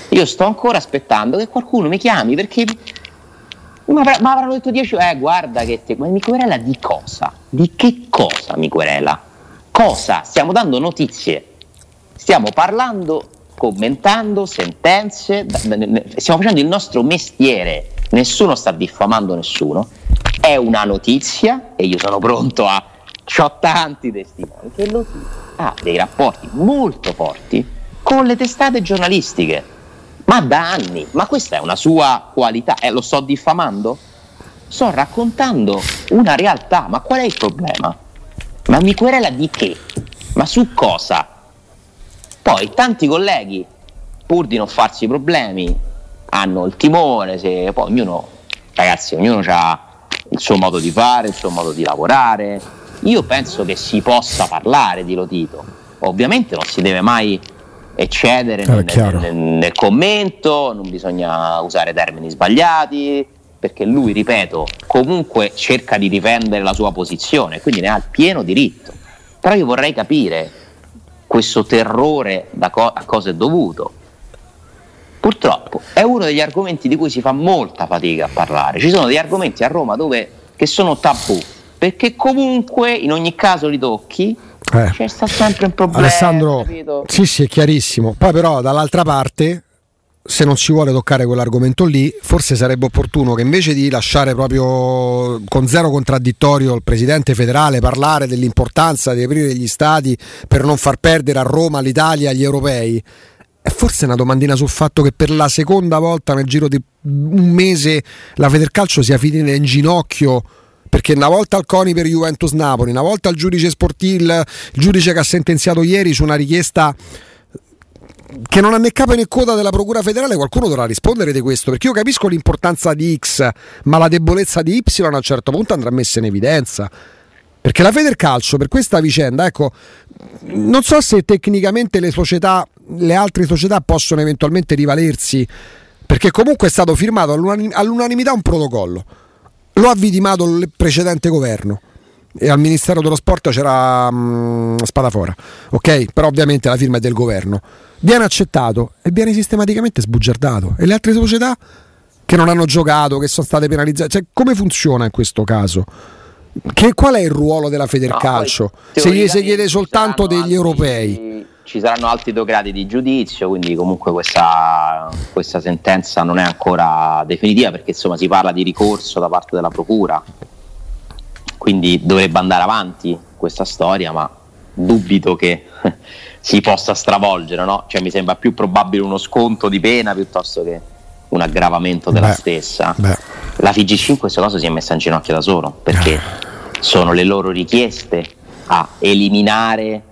Io sto ancora aspettando che qualcuno mi chiami perché ma, ma avranno detto 10 eh guarda che te, ma querela di cosa? Di che cosa mi querela? Cosa? Stiamo dando notizie, stiamo parlando, commentando sentenze, stiamo facendo il nostro mestiere, nessuno sta diffamando nessuno, è una notizia e io sono pronto a... Ho tanti testimoni che lo ha dei rapporti molto forti con le testate giornalistiche ma da anni. Ma questa è una sua qualità. Eh, lo sto diffamando? Sto raccontando una realtà. Ma qual è il problema? Ma mi querela di che? Ma su cosa? Poi tanti colleghi, pur di non farsi problemi, hanno il timore, se poi ognuno, ragazzi, ognuno ha il suo modo di fare, il suo modo di lavorare. Io penso che si possa parlare di Lotito. Ovviamente non si deve mai eccedere eh, nel, nel, nel, commento, non bisogna usare termini sbagliati, perché lui, ripeto, comunque cerca di difendere la sua posizione, quindi ne ha il pieno diritto. Però io vorrei capire questo terrore co- a cosa è dovuto. Purtroppo è uno degli argomenti di cui si fa molta fatica a parlare. Ci sono degli argomenti a Roma dove, che sono tabù, perché comunque in ogni caso li tocchi Eh. C'è sta sempre un problema. Alessandro, capito? sì, sì, è chiarissimo. Poi, però, dall'altra parte, se non si vuole toccare quell'argomento lì, forse sarebbe opportuno che invece di lasciare proprio con zero contraddittorio il presidente federale parlare dell'importanza di aprire gli stati per non far perdere a Roma, all'Italia, agli europei. E forse una domandina sul fatto che per la seconda volta nel giro di un mese la Federcalcio sia finita in ginocchio perché una volta al CONI per Juventus Napoli, una volta al giudice sportivo, il giudice che ha sentenziato ieri su una richiesta che non ha né capo né coda della Procura federale, qualcuno dovrà rispondere di questo, perché io capisco l'importanza di X, ma la debolezza di Y a un certo punto andrà messa in evidenza. Perché la Federcalcio per questa vicenda, ecco, non so se tecnicamente le società, le altre società possono eventualmente rivalersi, perché comunque è stato firmato all'unanimità un protocollo. Lo ha vidimato il precedente governo e al Ministero dello Sport c'era um, Spadafora, ok? Però ovviamente la firma è del governo. Viene accettato e viene sistematicamente sbugiardato. E le altre società che non hanno giocato, che sono state penalizzate, cioè come funziona in questo caso? Che, qual è il ruolo della Federcalcio? No, se gli si chiede soltanto degli altri, europei. Ci saranno altri due gradi di giudizio, quindi comunque questa, questa sentenza non è ancora definitiva perché insomma si parla di ricorso da parte della Procura quindi dovrebbe andare avanti questa storia, ma dubito che *laughs* si possa stravolgere, no? cioè, mi sembra più probabile uno sconto di pena piuttosto che un aggravamento della beh, stessa. Beh. La FIGC in questo caso si è messa in ginocchio da solo perché eh. sono le loro richieste a eliminare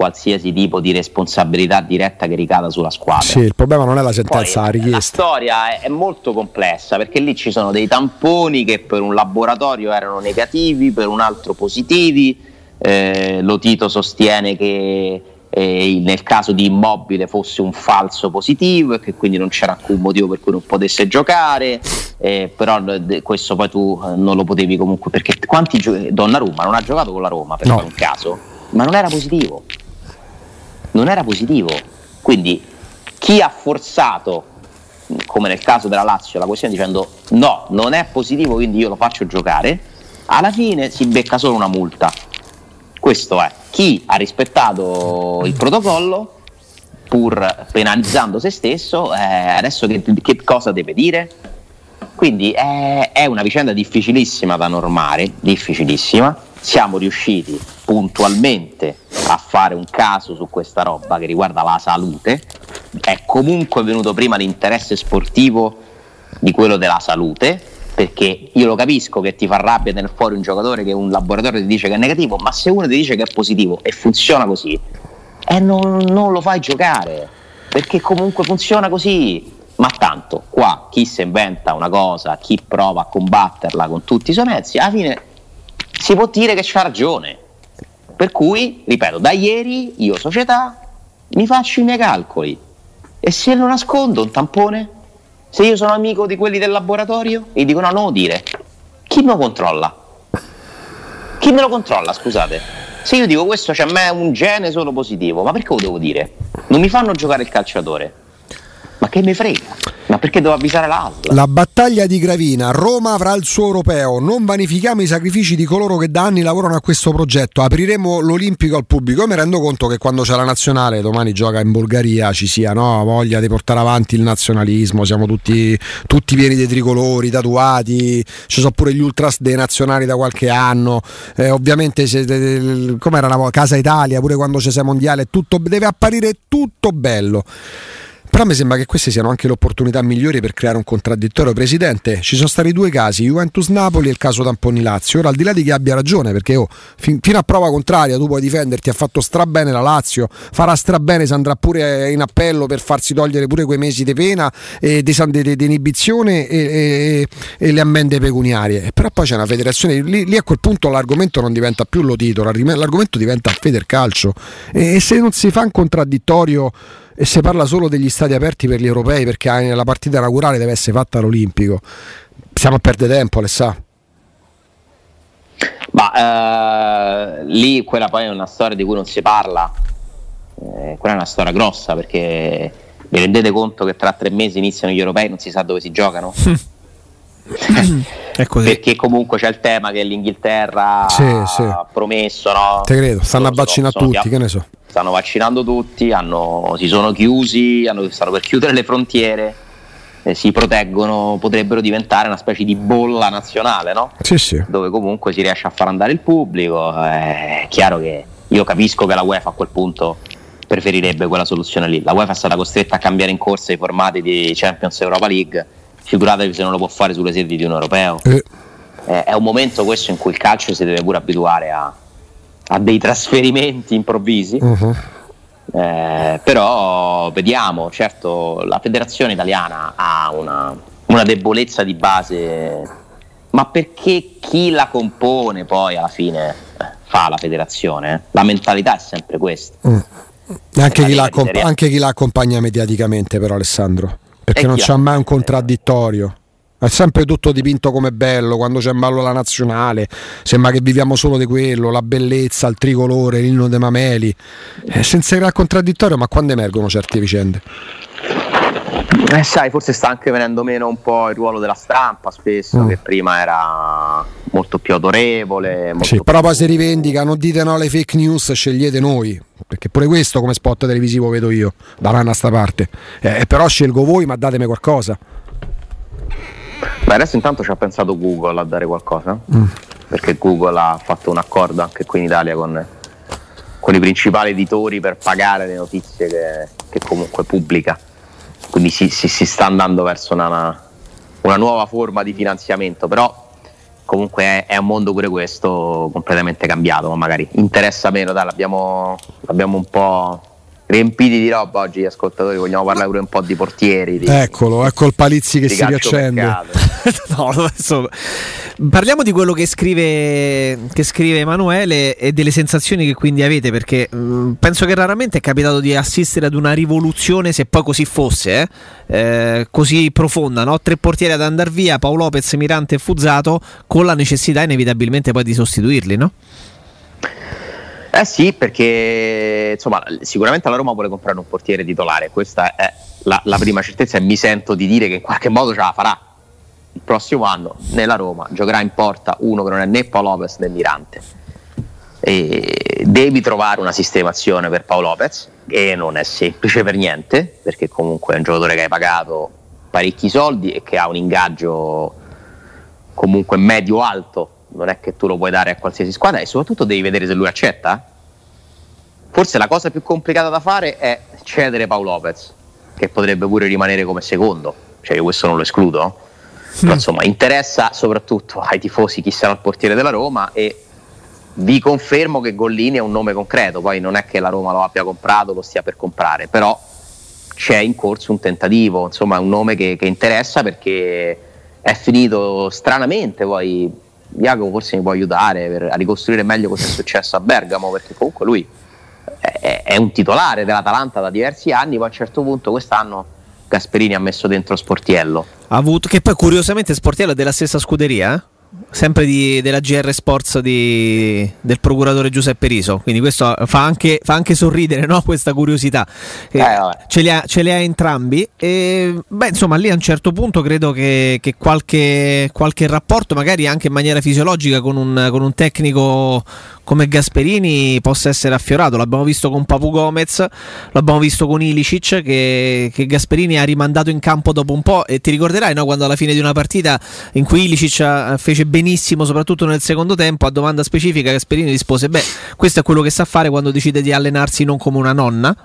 qualsiasi tipo di responsabilità diretta che ricada sulla squadra. Sì, il problema non è la sentenza, Poi, la richiesta. La storia è, molto complessa perché lì ci sono dei tamponi che per un laboratorio erano negativi, per un altro positivi. Eh, Lotito sostiene che eh, nel caso di Immobile fosse un falso positivo e che quindi non c'era alcun motivo per cui non potesse giocare, eh, però questo poi tu eh, non lo potevi comunque perché quanti gio- Donnarumma non ha giocato con la Roma per no. un caso, ma non era positivo non era positivo. Quindi chi ha forzato, come nel caso della Lazio, la questione dicendo no, non è positivo, quindi io lo faccio giocare, alla fine si becca solo una multa. Questo è chi ha rispettato il protocollo, pur penalizzando se stesso, eh, adesso che, che, cosa deve dire? Quindi è, è una vicenda difficilissima da normare, difficilissima. Siamo riusciti puntualmente a fare un caso su questa roba che riguarda la salute, è comunque venuto prima l'interesse sportivo di quello della salute, perché io lo capisco che ti fa rabbia tenere fuori un giocatore che un laboratorio ti dice che è negativo, ma se uno ti dice che è positivo e funziona così, eh, non, non lo fai giocare, perché comunque funziona così. Ma tanto chi si inventa una cosa, chi prova a combatterla con tutti i suoi mezzi, alla fine si può dire che c'ha ragione per cui, ripeto, da ieri io società mi faccio i miei calcoli e se lo nascondo un tampone, se io sono amico di quelli del laboratorio e dico no, non lo dire, chi me lo controlla? Chi me lo controlla, scusate? Se io dico questo c'è a me un gene solo positivo, ma perché lo devo dire? Non mi fanno giocare il calciatore. Ma che mi frega? Ma perché devo avvisare l'ASL? La battaglia di Gravina, Roma avrà il suo europeo, non vanifichiamo i sacrifici di coloro che da anni lavorano a questo progetto, apriremo l'Olimpico al pubblico. Io mi rendo conto che quando c'è la nazionale, domani gioca in Bulgaria, ci sia no? voglia di portare avanti il nazionalismo, siamo tutti, tutti pieni di tricolori, tatuati, ci sono pure gli ultras dei nazionali da qualche anno, eh, ovviamente come era volta, Casa Italia, pure quando c'è sei mondiale, tutto, deve apparire tutto bello. Però mi sembra che queste siano anche le opportunità migliori per creare un contraddittorio. Presidente, ci sono stati due casi, Juventus-Napoli e il caso Tamponi-Lazio. Ora, al di là di chi abbia ragione, perché oh, fin, fino a prova contraria tu puoi difenderti, ha fatto strabene la Lazio, farà strabene se andrà pure in appello per farsi togliere pure quei mesi di pena, e di, di, di inibizione e, e, e, le ammende pecuniarie. Però poi c'è una federazione, lì, lì, a quel punto l'argomento non diventa più lo titolo, l'argomento diventa Federcalcio. E, e se non si fa un contraddittorio e si parla solo degli stati aperti per gli europei perché la partita inaugurale deve essere fatta all'Olimpico. Stiamo a perdere tempo, Alessà. Ma eh, lì quella poi è una storia di cui non si parla, eh, quella è una storia grossa perché vi rendete conto che tra tre mesi iniziano gli europei e non si sa dove si giocano? *laughs* perché comunque c'è il tema che l'Inghilterra sì, sì. ha promesso, no? Te credo, stanno a vaccinare tutti, che ne so. Stanno vaccinando tutti, hanno, si sono chiusi, hanno, stanno per chiudere le frontiere. Eh, si proteggono, potrebbero diventare una specie di bolla nazionale, no? Sì, sì. Dove comunque si riesce a far andare il pubblico. È chiaro che io capisco che la UEFA a quel punto preferirebbe quella soluzione lì. La UEFA è stata costretta a cambiare in corsa i formati di Champions Europa League figuratevi se non lo può fare sulle sedi di un europeo. Eh. Eh, è un momento questo in cui il calcio si deve pure abituare a, a dei trasferimenti improvvisi. Uh-huh. Eh, però vediamo, certo la federazione italiana ha una, una, debolezza di base, ma perché chi la compone poi alla fine eh, fa la federazione? La mentalità è sempre questa. Mm. Anche, chi comp- anche chi la accompagna mediaticamente però Alessandro perché non c'è mai un contraddittorio. È sempre tutto dipinto come bello, quando c'è in ballo la nazionale, sembra che viviamo solo di quello, la bellezza, il tricolore, l'inno dei mameli. Eh, senza creare contraddittorio, ma quando emergono certe vicende? Eh, sai, forse sta anche venendo meno un po' il ruolo della stampa spesso, mm. che prima era molto più autorevole. Molto sì, più... però poi si rivendica, non dite no alle fake news, scegliete noi. Perché pure questo come spot televisivo vedo io, da una a sta parte. Eh, però scelgo voi, ma datemi qualcosa. Beh, adesso intanto ci ha pensato Google a dare qualcosa. Mm. Perché Google ha fatto un accordo anche qui in Italia con, con i principali editori per pagare le notizie che, che comunque pubblica. Quindi si, si, si sta andando verso una, una nuova forma di finanziamento. Però comunque è, è, un mondo pure questo completamente cambiato, ma magari interessa meno, dai, l'abbiamo, l'abbiamo un po' riempiti di roba oggi gli ascoltatori, vogliamo parlare pure un po' di portieri. Di, Eccolo, ecco il Palizzi che si riaccende. *laughs* no, adesso, parliamo di quello che scrive, che scrive Emanuele e delle sensazioni che quindi avete, perché mh, mm, penso che raramente è capitato di assistere ad una rivoluzione, se poi così fosse, eh, eh, così profonda, no? tre portieri ad andare via, Paolo Lopez, Mirante e Fuzzato, con la necessità inevitabilmente poi di sostituirli, no? Eh sì, perché insomma, sicuramente la Roma vuole comprare un portiere titolare, questa è la, la, prima certezza e mi sento di dire che in qualche modo ce la farà. Il prossimo anno nella Roma giocherà in porta uno che non è né Paolo Lopez né Mirante. E devi trovare una sistemazione per Paolo Lopez e non è semplice per niente, perché comunque è un giocatore che hai pagato parecchi soldi e che ha un ingaggio comunque medio-alto non è che tu lo puoi dare a qualsiasi squadra e soprattutto devi vedere se lui accetta. Forse la cosa più complicata da fare è cedere Paolo Lopez, che potrebbe pure rimanere come secondo, cioè io questo non lo escludo. Però insomma interessa soprattutto ai tifosi chi sarà il portiere della Roma e vi confermo che Gollini è un nome concreto, poi non è che la Roma lo abbia comprato, lo stia per comprare, però c'è in corso un tentativo, insomma è un nome che, che interessa perché è finito stranamente. Poi Jacopo forse mi può aiutare per, a ricostruire meglio cosa è successo a Bergamo, perché comunque lui è, un titolare dell'Atalanta da diversi anni, poi a un certo punto quest'anno Gasperini ha messo dentro Sportiello. Ha avuto, che poi curiosamente Sportiello è della stessa scuderia, eh? sempre di, della GR Sports di, del procuratore Giuseppe Riso. Quindi questo fa anche, fa anche sorridere no? questa curiosità. Eh, ce, li ha, ce, li ha, entrambi. E, beh, insomma, lì a un certo punto credo che, che qualche, qualche, rapporto, magari anche in maniera fisiologica, con un, con un tecnico come Gasperini possa essere affiorato. L'abbiamo visto con Papu Gomez, l'abbiamo visto con Ilicic che, che, Gasperini ha rimandato in campo dopo un po'. E ti ricorderai no, quando alla fine di una partita in cui Ilicic fece benissimo, soprattutto nel secondo tempo, a domanda specifica Gasperini rispose: Beh, questo è quello che sa fare quando decide di allenarsi non come una nonna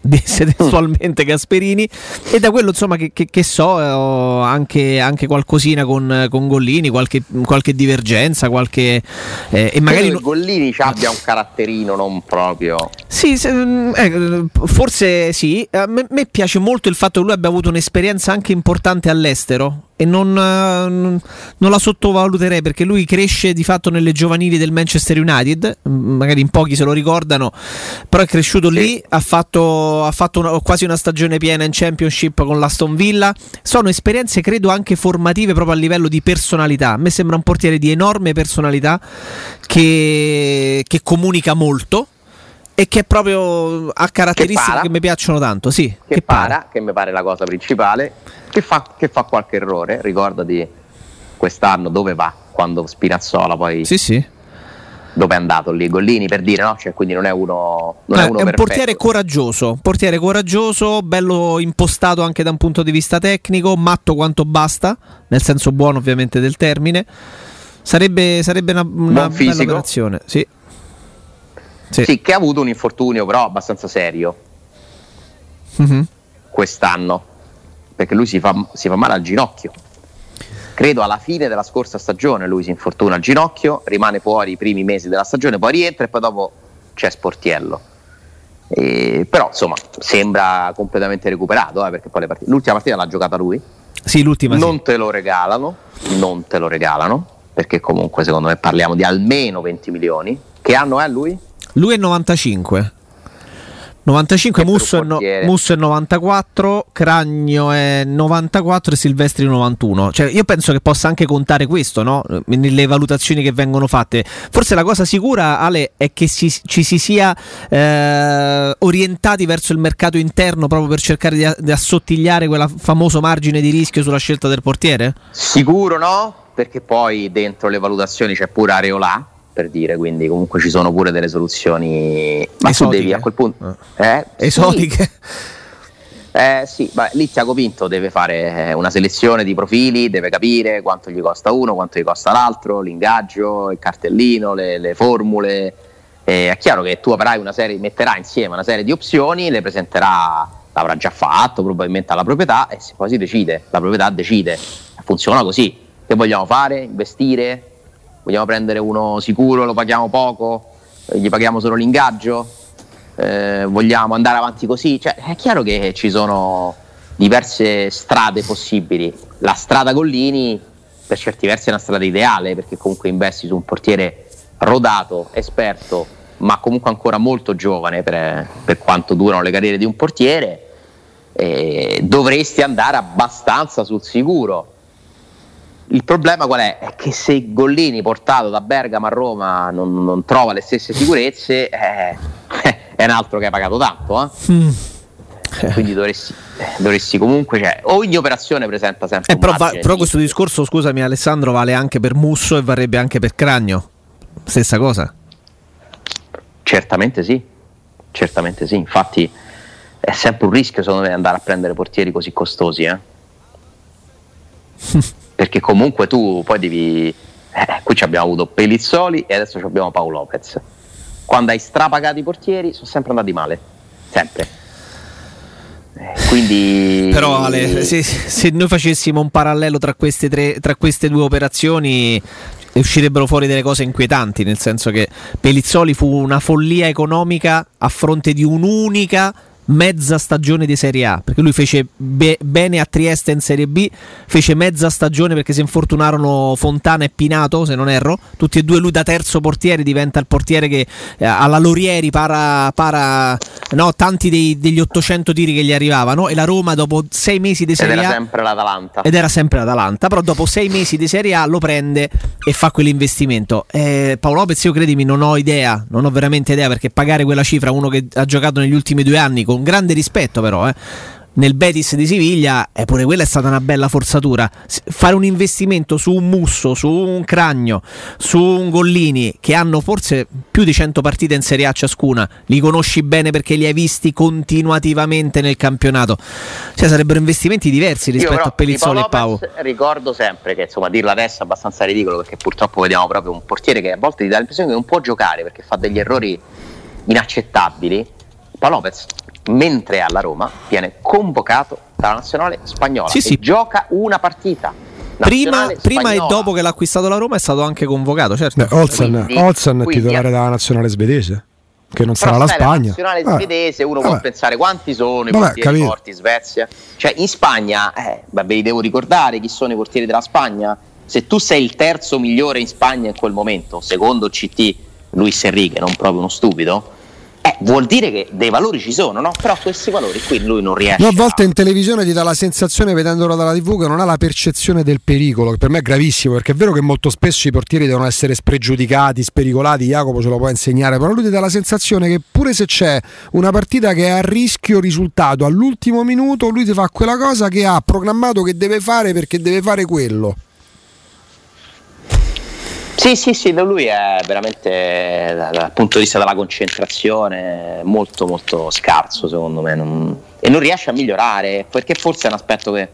disse testualmente Gasperini. E da quello insomma che, che, che so eh, anche, anche, qualcosina con, con Gollini qualche, qualche, divergenza qualche eh, e magari Credo Gollini abbia un caratterino non proprio. Sì se, mm, eh, forse sì. A me, me piace molto il fatto che lui abbia avuto un'esperienza anche importante all'estero e non, non, la sottovaluterei perché lui cresce di fatto nelle giovanili del Manchester United, magari in pochi se lo ricordano, però è cresciuto sì. lì, ha fatto, ha fatto una, quasi una stagione piena in Championship con l'Aston Villa, sono esperienze credo anche formative proprio a livello di personalità, a me sembra un portiere di enorme personalità che, che comunica molto e che proprio ha caratteristiche che, che mi piacciono tanto, sì. Che, che para, para, che mi pare la cosa principale, che fa, che fa qualche errore, ricordati quest'anno dove va quando Spinazzola poi Sì, sì. dove è andato lì Gollini per dire no cioè, quindi non è uno non Eh, è, uno è un portiere coraggioso, portiere coraggioso, bello impostato anche da un punto di vista tecnico, matto quanto basta, nel senso buono ovviamente del termine. Sarebbe, sarebbe una, una bella fisico. operazione. Sì. Sì. sì che ha avuto un infortunio però abbastanza serio Mhm. quest'anno perché lui si fa, si fa male al ginocchio credo alla fine della scorsa stagione lui si infortuna al ginocchio rimane fuori i primi mesi della stagione poi rientra e poi dopo c'è Sportiello E- però insomma sembra completamente recuperato eh, perché poi le partite- l'ultima partita l'ha giocata lui Sì, l'ultima sì. non te lo regalano non te lo regalano perché comunque secondo me parliamo di almeno 20 milioni che anno è lui? Lui è 95. 95, Che per Musso è, no-. Musso è 94, Cragno è 94 e Silvestri 91. Cioè, io penso che possa anche contare questo, no? Nelle valutazioni che vengono fatte. Forse la cosa sicura, Ale, è che si- ci si sia eh, orientati verso il mercato interno proprio per cercare di, di assottigliare quel famoso margine di rischio sulla scelta del portiere? Sicuro no, perché poi dentro le valutazioni c'è pure Areola, per dire, quindi comunque ci sono pure delle soluzioni. Ma tu Esotiche. devi a quel punto. Eh? Esotiche. Sì, eh, sì, beh, lì Tiago Pinto deve fare eh, una selezione di profili, deve capire quanto gli costa uno, quanto gli costa l'altro, l'ingaggio, il cartellino, le, le formule. Eh, è chiaro che tu avrai una serie, metterà insieme una serie di opzioni, le presenterà, l'avrà già fatto probabilmente alla proprietà e se poi si decide, la proprietà decide. Funziona così. Che vogliamo fare? Investire? Vogliamo prendere uno sicuro, lo paghiamo poco? Eh, Gli paghiamo solo l'ingaggio? Eh, vogliamo andare avanti così? Cioè, è chiaro che ci sono diverse strade possibili. La strada Gollini, per certi versi, è una strada ideale perché comunque investi su un portiere rodato, esperto, ma comunque ancora molto giovane per, per quanto durano le carriere di un portiere. Eh, dovresti andare abbastanza sul sicuro. Il problema qual è? È che se Gollini portato da Bergamo a Roma non, non trova le stesse sicurezze, eh, *laughs* è un altro che hai pagato tanto. eh. Mm. Quindi dovresti, dovresti comunque, cioè, ogni operazione presenta sempre Eh, però, va- però questo discorso, scusami Alessandro, vale anche per Musso e varrebbe anche per Cragno. Stessa cosa. Certamente sì, certamente sì. Infatti è sempre un rischio secondo me andare a prendere portieri così costosi, eh. *laughs* Perché comunque tu poi devi... eh, qui ci abbiamo avuto Pelizzoli e adesso abbiamo Paolo Lopez. Quando hai strapagato i portieri sono sempre andati male, sempre. Eh, Quindi... Però Ale, se, se noi facessimo un parallelo tra queste, tre, tra queste due operazioni uscirebbero fuori delle cose inquietanti, nel senso che Pelizzoli fu una follia economica a fronte di un'unica mezza stagione di Serie A, perché lui fece be- bene a Trieste in Serie B, fece mezza stagione perché si infortunarono Fontana e Pinato, se non erro, tutti e due lui da terzo portiere diventa il portiere che eh, alla Lorieri para, para no, tanti dei- degli 800 tiri che gli arrivavano e la Roma dopo sei mesi di Ed Serie era A sempre l'Atalanta. ed era sempre l'Atalanta, però dopo sei mesi di Serie A lo prende e fa quell'investimento. Eh, Paolo Lopez, io credimi, non ho idea, non ho veramente idea perché pagare quella cifra uno che ha giocato negli ultimi due anni, con grande rispetto però, eh, nel Betis di Siviglia, eh, pure quella è stata una bella forzatura. Fare un investimento su un Musso, su un Cragno, su un Gollini, che hanno forse più di 100 partite in Serie A ciascuna, li conosci bene perché li hai visti continuativamente nel campionato. Cioè sarebbero investimenti diversi rispetto però a Pellizzoli e Pau. Ricordo sempre che insomma dirla adesso è abbastanza ridicolo perché purtroppo vediamo proprio un portiere che a volte ti dà l'impressione che non può giocare perché fa degli errori inaccettabili. Paolo Lopez, mentre alla Roma, viene convocato dalla nazionale spagnola Sì, e sì. gioca una partita. Prima, prima e dopo che l'ha acquistato la Roma è stato anche convocato, certo. Beh, Olsen, Quindi- Olsen è quindi- titolare della nazionale svedese, che non Però sarà la Spagna. nazionale Vabbè. svedese, uno Vabbè. può pensare quanti sono i Vabbè, portieri capito. forti in Svezia. Cioè, in Spagna, eh, beh, ve li devo ricordare chi sono i portieri della Spagna. Se tu sei il terzo migliore in Spagna in quel momento, secondo CT Luis Enrique, non proprio uno stupido, eh, vuol dire che dei valori ci sono, no? Però questi valori qui lui non riesce. Io a volte in televisione ti dà la sensazione, vedendolo dalla TV, che non ha la percezione del pericolo, che per me è gravissimo, perché è vero che molto spesso i portieri devono essere spregiudicati, spericolati, Jacopo ce lo può insegnare, però lui ti dà la sensazione che pure se c'è una partita che è a rischio risultato all'ultimo minuto, lui ti fa quella cosa che ha programmato che deve fare perché deve fare quello. Sì, sì, sì, lui è veramente dal punto di vista della concentrazione molto molto scarso secondo me non, e non riesce a migliorare perché forse è un aspetto che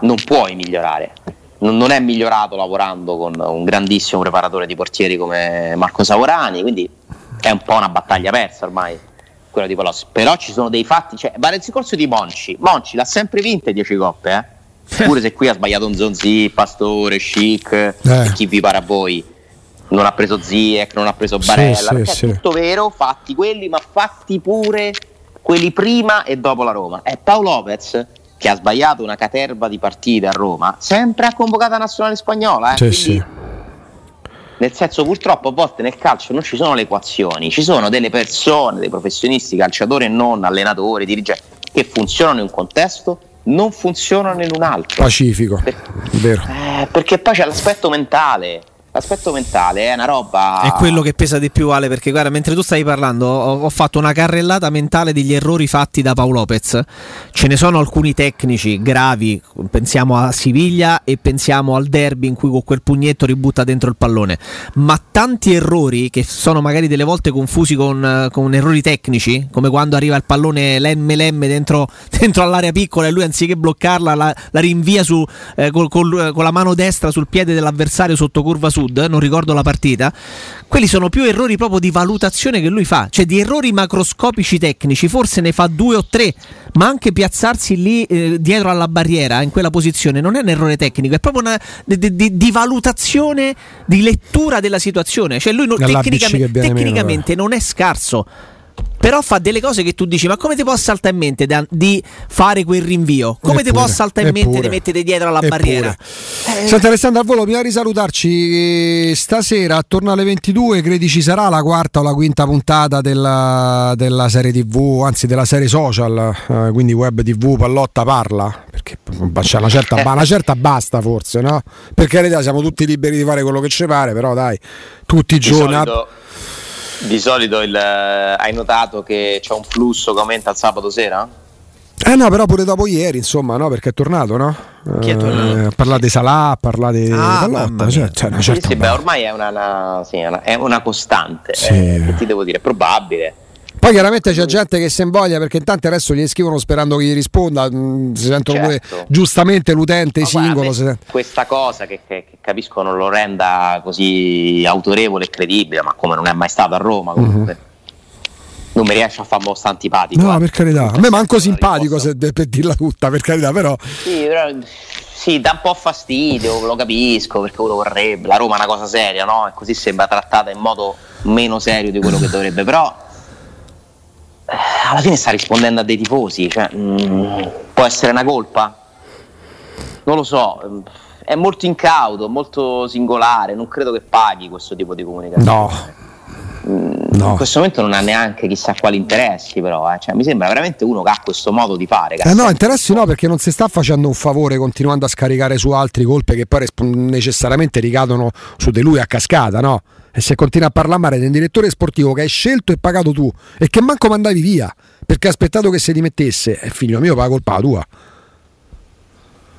non puoi migliorare. Non, non è migliorato lavorando con un grandissimo preparatore di portieri come Marco Savorani, quindi è un po' una battaglia persa ormai quella di Palossi. Però ci sono dei fatti, cioè, vale il discorso di Monci. Monci l'ha sempre vinta 10 coppe, eh? Pure se qui ha sbagliato un Zonzi, Pastore, Chic, eh. chi vi pare a voi. Non ha preso Ziek, non ha preso Barella. Sì, sì, è tutto vero, fatti quelli, ma fatti pure quelli prima e dopo la Roma. E Paolo Lopez, che ha sbagliato una caterva di partite a Roma, sempre ha convocato la nazionale spagnola. Eh? Sì, Quindi, nel senso, purtroppo a volte nel calcio non ci sono le equazioni, ci sono delle persone, dei professionisti, calciatori e non, allenatori, dirigenti, che funzionano in un contesto non funzionano in un altro. Pacifico, per, vero. Eh, perché poi c'è l'aspetto mentale. L'aspetto mentale è una roba. È quello che pesa di più, Ale. Perché guarda, mentre tu stavi parlando, ho, ho, fatto una carrellata mentale degli errori fatti da Paolo Lopez. Ce ne sono alcuni tecnici gravi. Pensiamo a Siviglia e pensiamo al derby in cui con quel pugnetto ributta dentro il pallone. Ma tanti errori che sono magari delle volte confusi con, con errori tecnici, come quando arriva il pallone lemme lemme dentro, *laughs* dentro all'area piccola e lui anziché bloccarla la, la rinvia su, eh, col, col, con la mano destra sul piede dell'avversario sotto curva su Sud, non ricordo la partita, quelli sono più errori proprio di valutazione che lui fa, cioè di errori macroscopici tecnici, forse ne fa due o tre, ma anche piazzarsi lì eh, dietro alla barriera, in quella posizione, non è un errore tecnico, è proprio una di, di, di valutazione, di lettura della situazione, cioè lui non, tecnicamente, tecnicamente non è scarso però fa delle cose che tu dici ma come ti può saltare in mente da, di fare quel rinvio come ti può saltare in mente di mettere dietro alla barriera eh. Senti Alessandro al volo prima di salutarci stasera attorno alle 22 credi ci sarà la quarta o la quinta puntata della, della serie tv anzi della serie social eh, quindi web tv Pallotta parla perché c'è una certa, una certa basta forse no? per carità siamo tutti liberi di fare quello che ci pare però dai tutti i giorni solito di solito il, eh, hai notato che c'è un flusso che aumenta il sabato sera? Eh no, però pure dopo ieri, insomma, no? Perché è tornato, no? Chi è tornato? Eh, parla di Salah, parla di ah, Pallotta, cioè, cioè una certa sì, beh, ormai è una, una, sì, una, è una costante, sì. eh, che ti devo dire, è probabile. Poi chiaramente c'è gente che se invoglia perché tanti adesso gli scrivono sperando che gli risponda, mm, si sentono certo. pure giustamente l'utente Ma singolo. Guarda, questa cosa che, che, che, capisco non lo renda così autorevole e credibile, ma come non è mai stato a Roma comunque. Mm-hmm. Non mi riesce a fare molto antipatico. No, eh. per carità. A me manco simpatico se, per dirla tutta, per carità, però. Sì, però sì, dà un po' fastidio, lo capisco, perché uno vorrebbe. La Roma è una cosa seria, no? E così sembra trattata in modo meno serio di quello che dovrebbe, però alla fine sta rispondendo a dei tifosi, cioè, mh, mm, può essere una colpa? Non lo so, è molto incauto, molto singolare, non credo che paghi questo tipo di comunicazione. No. Mm, no. In questo momento non ha neanche chissà quali interessi, però eh. cioè, mi sembra veramente uno che ha questo modo di fare. Eh no, interessi no, perché non si sta facendo un favore continuando a scaricare su altri colpe che poi necessariamente ricadono su di lui a cascata, no? E se continua a parlare male del direttore sportivo che hai scelto e pagato tu e che manco mandavi via perché ha aspettato che si dimettesse, è figlio mio, paga colpa tua.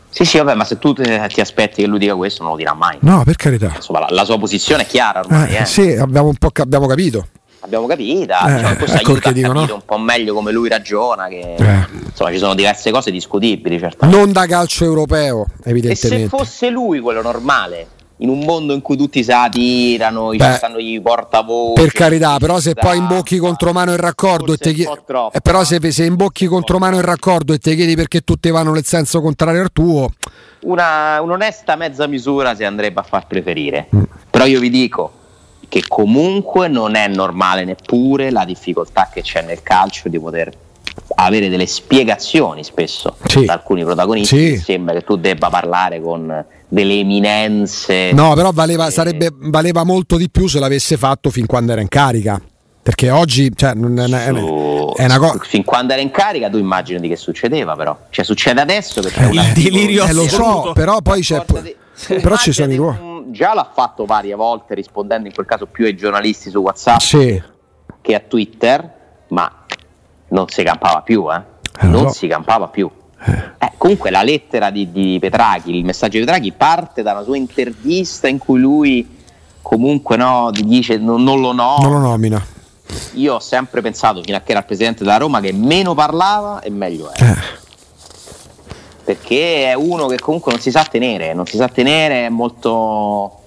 Sì, sì, vabbè, ma se tu ti aspetti che lui dica questo, non lo dirà mai. No, per carità. Insomma, la, la sua posizione è chiara ormai. Eh, eh. Sì, abbiamo un po' abbiamo capito. Abbiamo capito, eh, diciamo, questo ecco aiuta dico, no? un po' meglio come lui ragiona, che eh. insomma ci sono diverse cose discutibili, certamente. Non da calcio europeo, evidentemente. E se fosse lui quello normale, in un mondo in cui tutti si attirano, ci stanno i portavoce. Per carità, però se poi imbocchi contro mano il raccordo e ti chiedi. Eh, però se, se imbocchi contro mano il raccordo e ti chiedi perché tutti vanno nel senso contrario al tuo. Una, un'onesta mezza misura si andrebbe a far preferire. Mm. Però io vi dico che comunque non è normale neppure la difficoltà che c'è nel calcio di poter avere delle spiegazioni spesso sì. da alcuni protagonisti. Sì. Sembra che tu debba parlare con delle eminenze. No, però valeva, e... sarebbe, valeva molto di più se l'avesse fatto fin quando era in carica. Perché oggi cioè, non è, è, è una cosa. Fin quando era in carica, tu immagini di che succedeva, però. Cioè, succede adesso che c'è un delirio. Eh, lo so, però poi c'è. Di... *laughs* Però ci sono i ruoli. Già l'ha fatto varie volte rispondendo in quel caso più ai giornalisti su WhatsApp sì. che a Twitter, ma non si campava più, eh? eh non so. si campava più. Eh, comunque la lettera di, di, Petraghi, il messaggio di Petraghi parte da una sua intervista in cui lui comunque no, dice non, non lo nomina. Non lo nomina. Io ho sempre pensato, fino a che era il presidente della Roma, che meno parlava e meglio era. Eh. Perché è uno che comunque non si sa tenere, non si sa tenere, è molto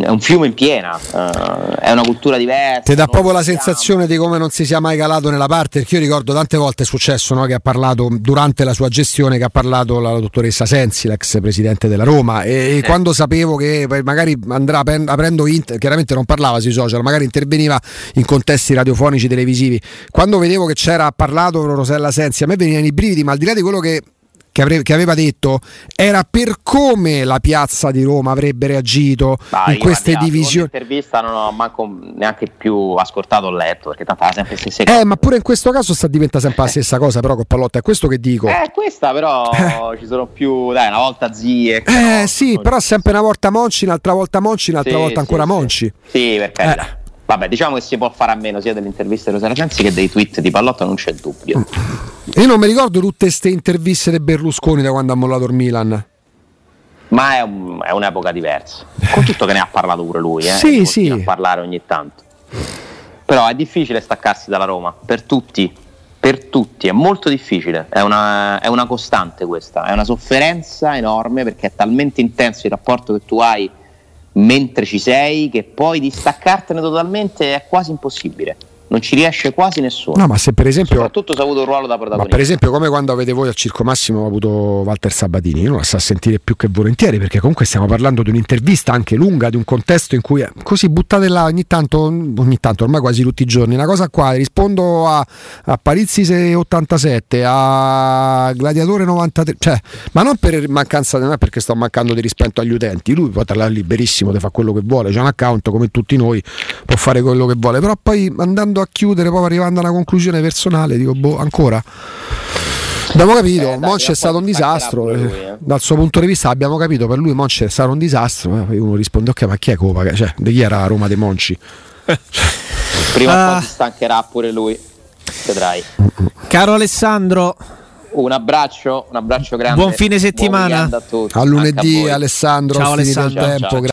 è un fiume in piena, uh, è una cultura diversa. Ti dà proprio la sensazione di come non si sia mai calato nella parte, perché io ricordo tante volte è successo no, che ha parlato durante la sua gestione, che ha parlato la dottoressa Sensi, l'ex presidente della Roma, e, e quando sapevo che magari andrà aprendo, int- chiaramente non parlava sui social, magari interveniva in contesti radiofonici, televisivi, quando vedevo che c'era parlato Rosella Sensi, a me venivano i brividi, ma al di là di quello che che, avre- che, aveva detto era per come la piazza di Roma avrebbe reagito Ma in queste divisioni. L'intervista non ho manco neanche più ascoltato o letto perché tanto era sempre stesse cose. Eh, ma pure in questo caso sta diventa sempre la stessa cosa, però con Pallotta è questo che dico. Eh, questa però eh. ci sono più, dai, una volta zie. Eh, no, sì, però sempre una volta Monci, un'altra volta Monci, un'altra sì, volta ancora sì, Monci. Sì, perché eh. Vabbè, diciamo che si può fare a meno sia delle interviste di Rosana Sensi che dei tweet di Pallotta, non c'è dubbio. Io non mi ricordo tutte queste interviste di Berlusconi da quando ha mollato il Milan. Ma è, un, è, un'epoca diversa. Con tutto che ne ha parlato pure lui, eh? Sì, sì. A parlare ogni tanto. Però è difficile staccarsi dalla Roma, per tutti. Per tutti, è molto difficile. È una, è una costante questa. È una sofferenza enorme perché è talmente intenso il rapporto che tu hai mentre ci sei che poi distaccartene totalmente è quasi impossibile non ci riesce quasi nessuno. No, ma se per esempio. Soprattutto se ha avuto un ruolo da protagonista. Ma per esempio, come quando avete voi al Circo Massimo avuto Walter Sabatini, io non la sa sentire più che volentieri, perché comunque stiamo parlando di un'intervista anche lunga, di un contesto in cui così buttate là ogni tanto, ogni tanto, ormai quasi tutti i giorni, una cosa qua, rispondo a, a Parizzi 87, a Gladiatore 93, cioè, ma non per mancanza, non è perché sto mancando di rispetto agli utenti, lui può parlare liberissimo di fare quello che vuole, c'è un account come tutti noi, può fare quello che vuole, però poi andando a chiudere, poi arrivando a una conclusione personale, dico, boh, ancora. Abbiamo capito, eh, Monci è stato un disastro. Lui, eh. Dal suo punto di vista abbiamo capito, per lui Monci è stato un disastro. Eh, poi uno risponde, ok, ma chi è Copa? Cioè, di chi era Roma dei Monci? *laughs* Prima o poi ah. si stancherà pure lui, vedrai. Caro Alessandro, un abbraccio, un abbraccio grande. Buon fine settimana. Buon a, a lunedì, a Alessandro. Ciao Alessandro. Ciao, ciao.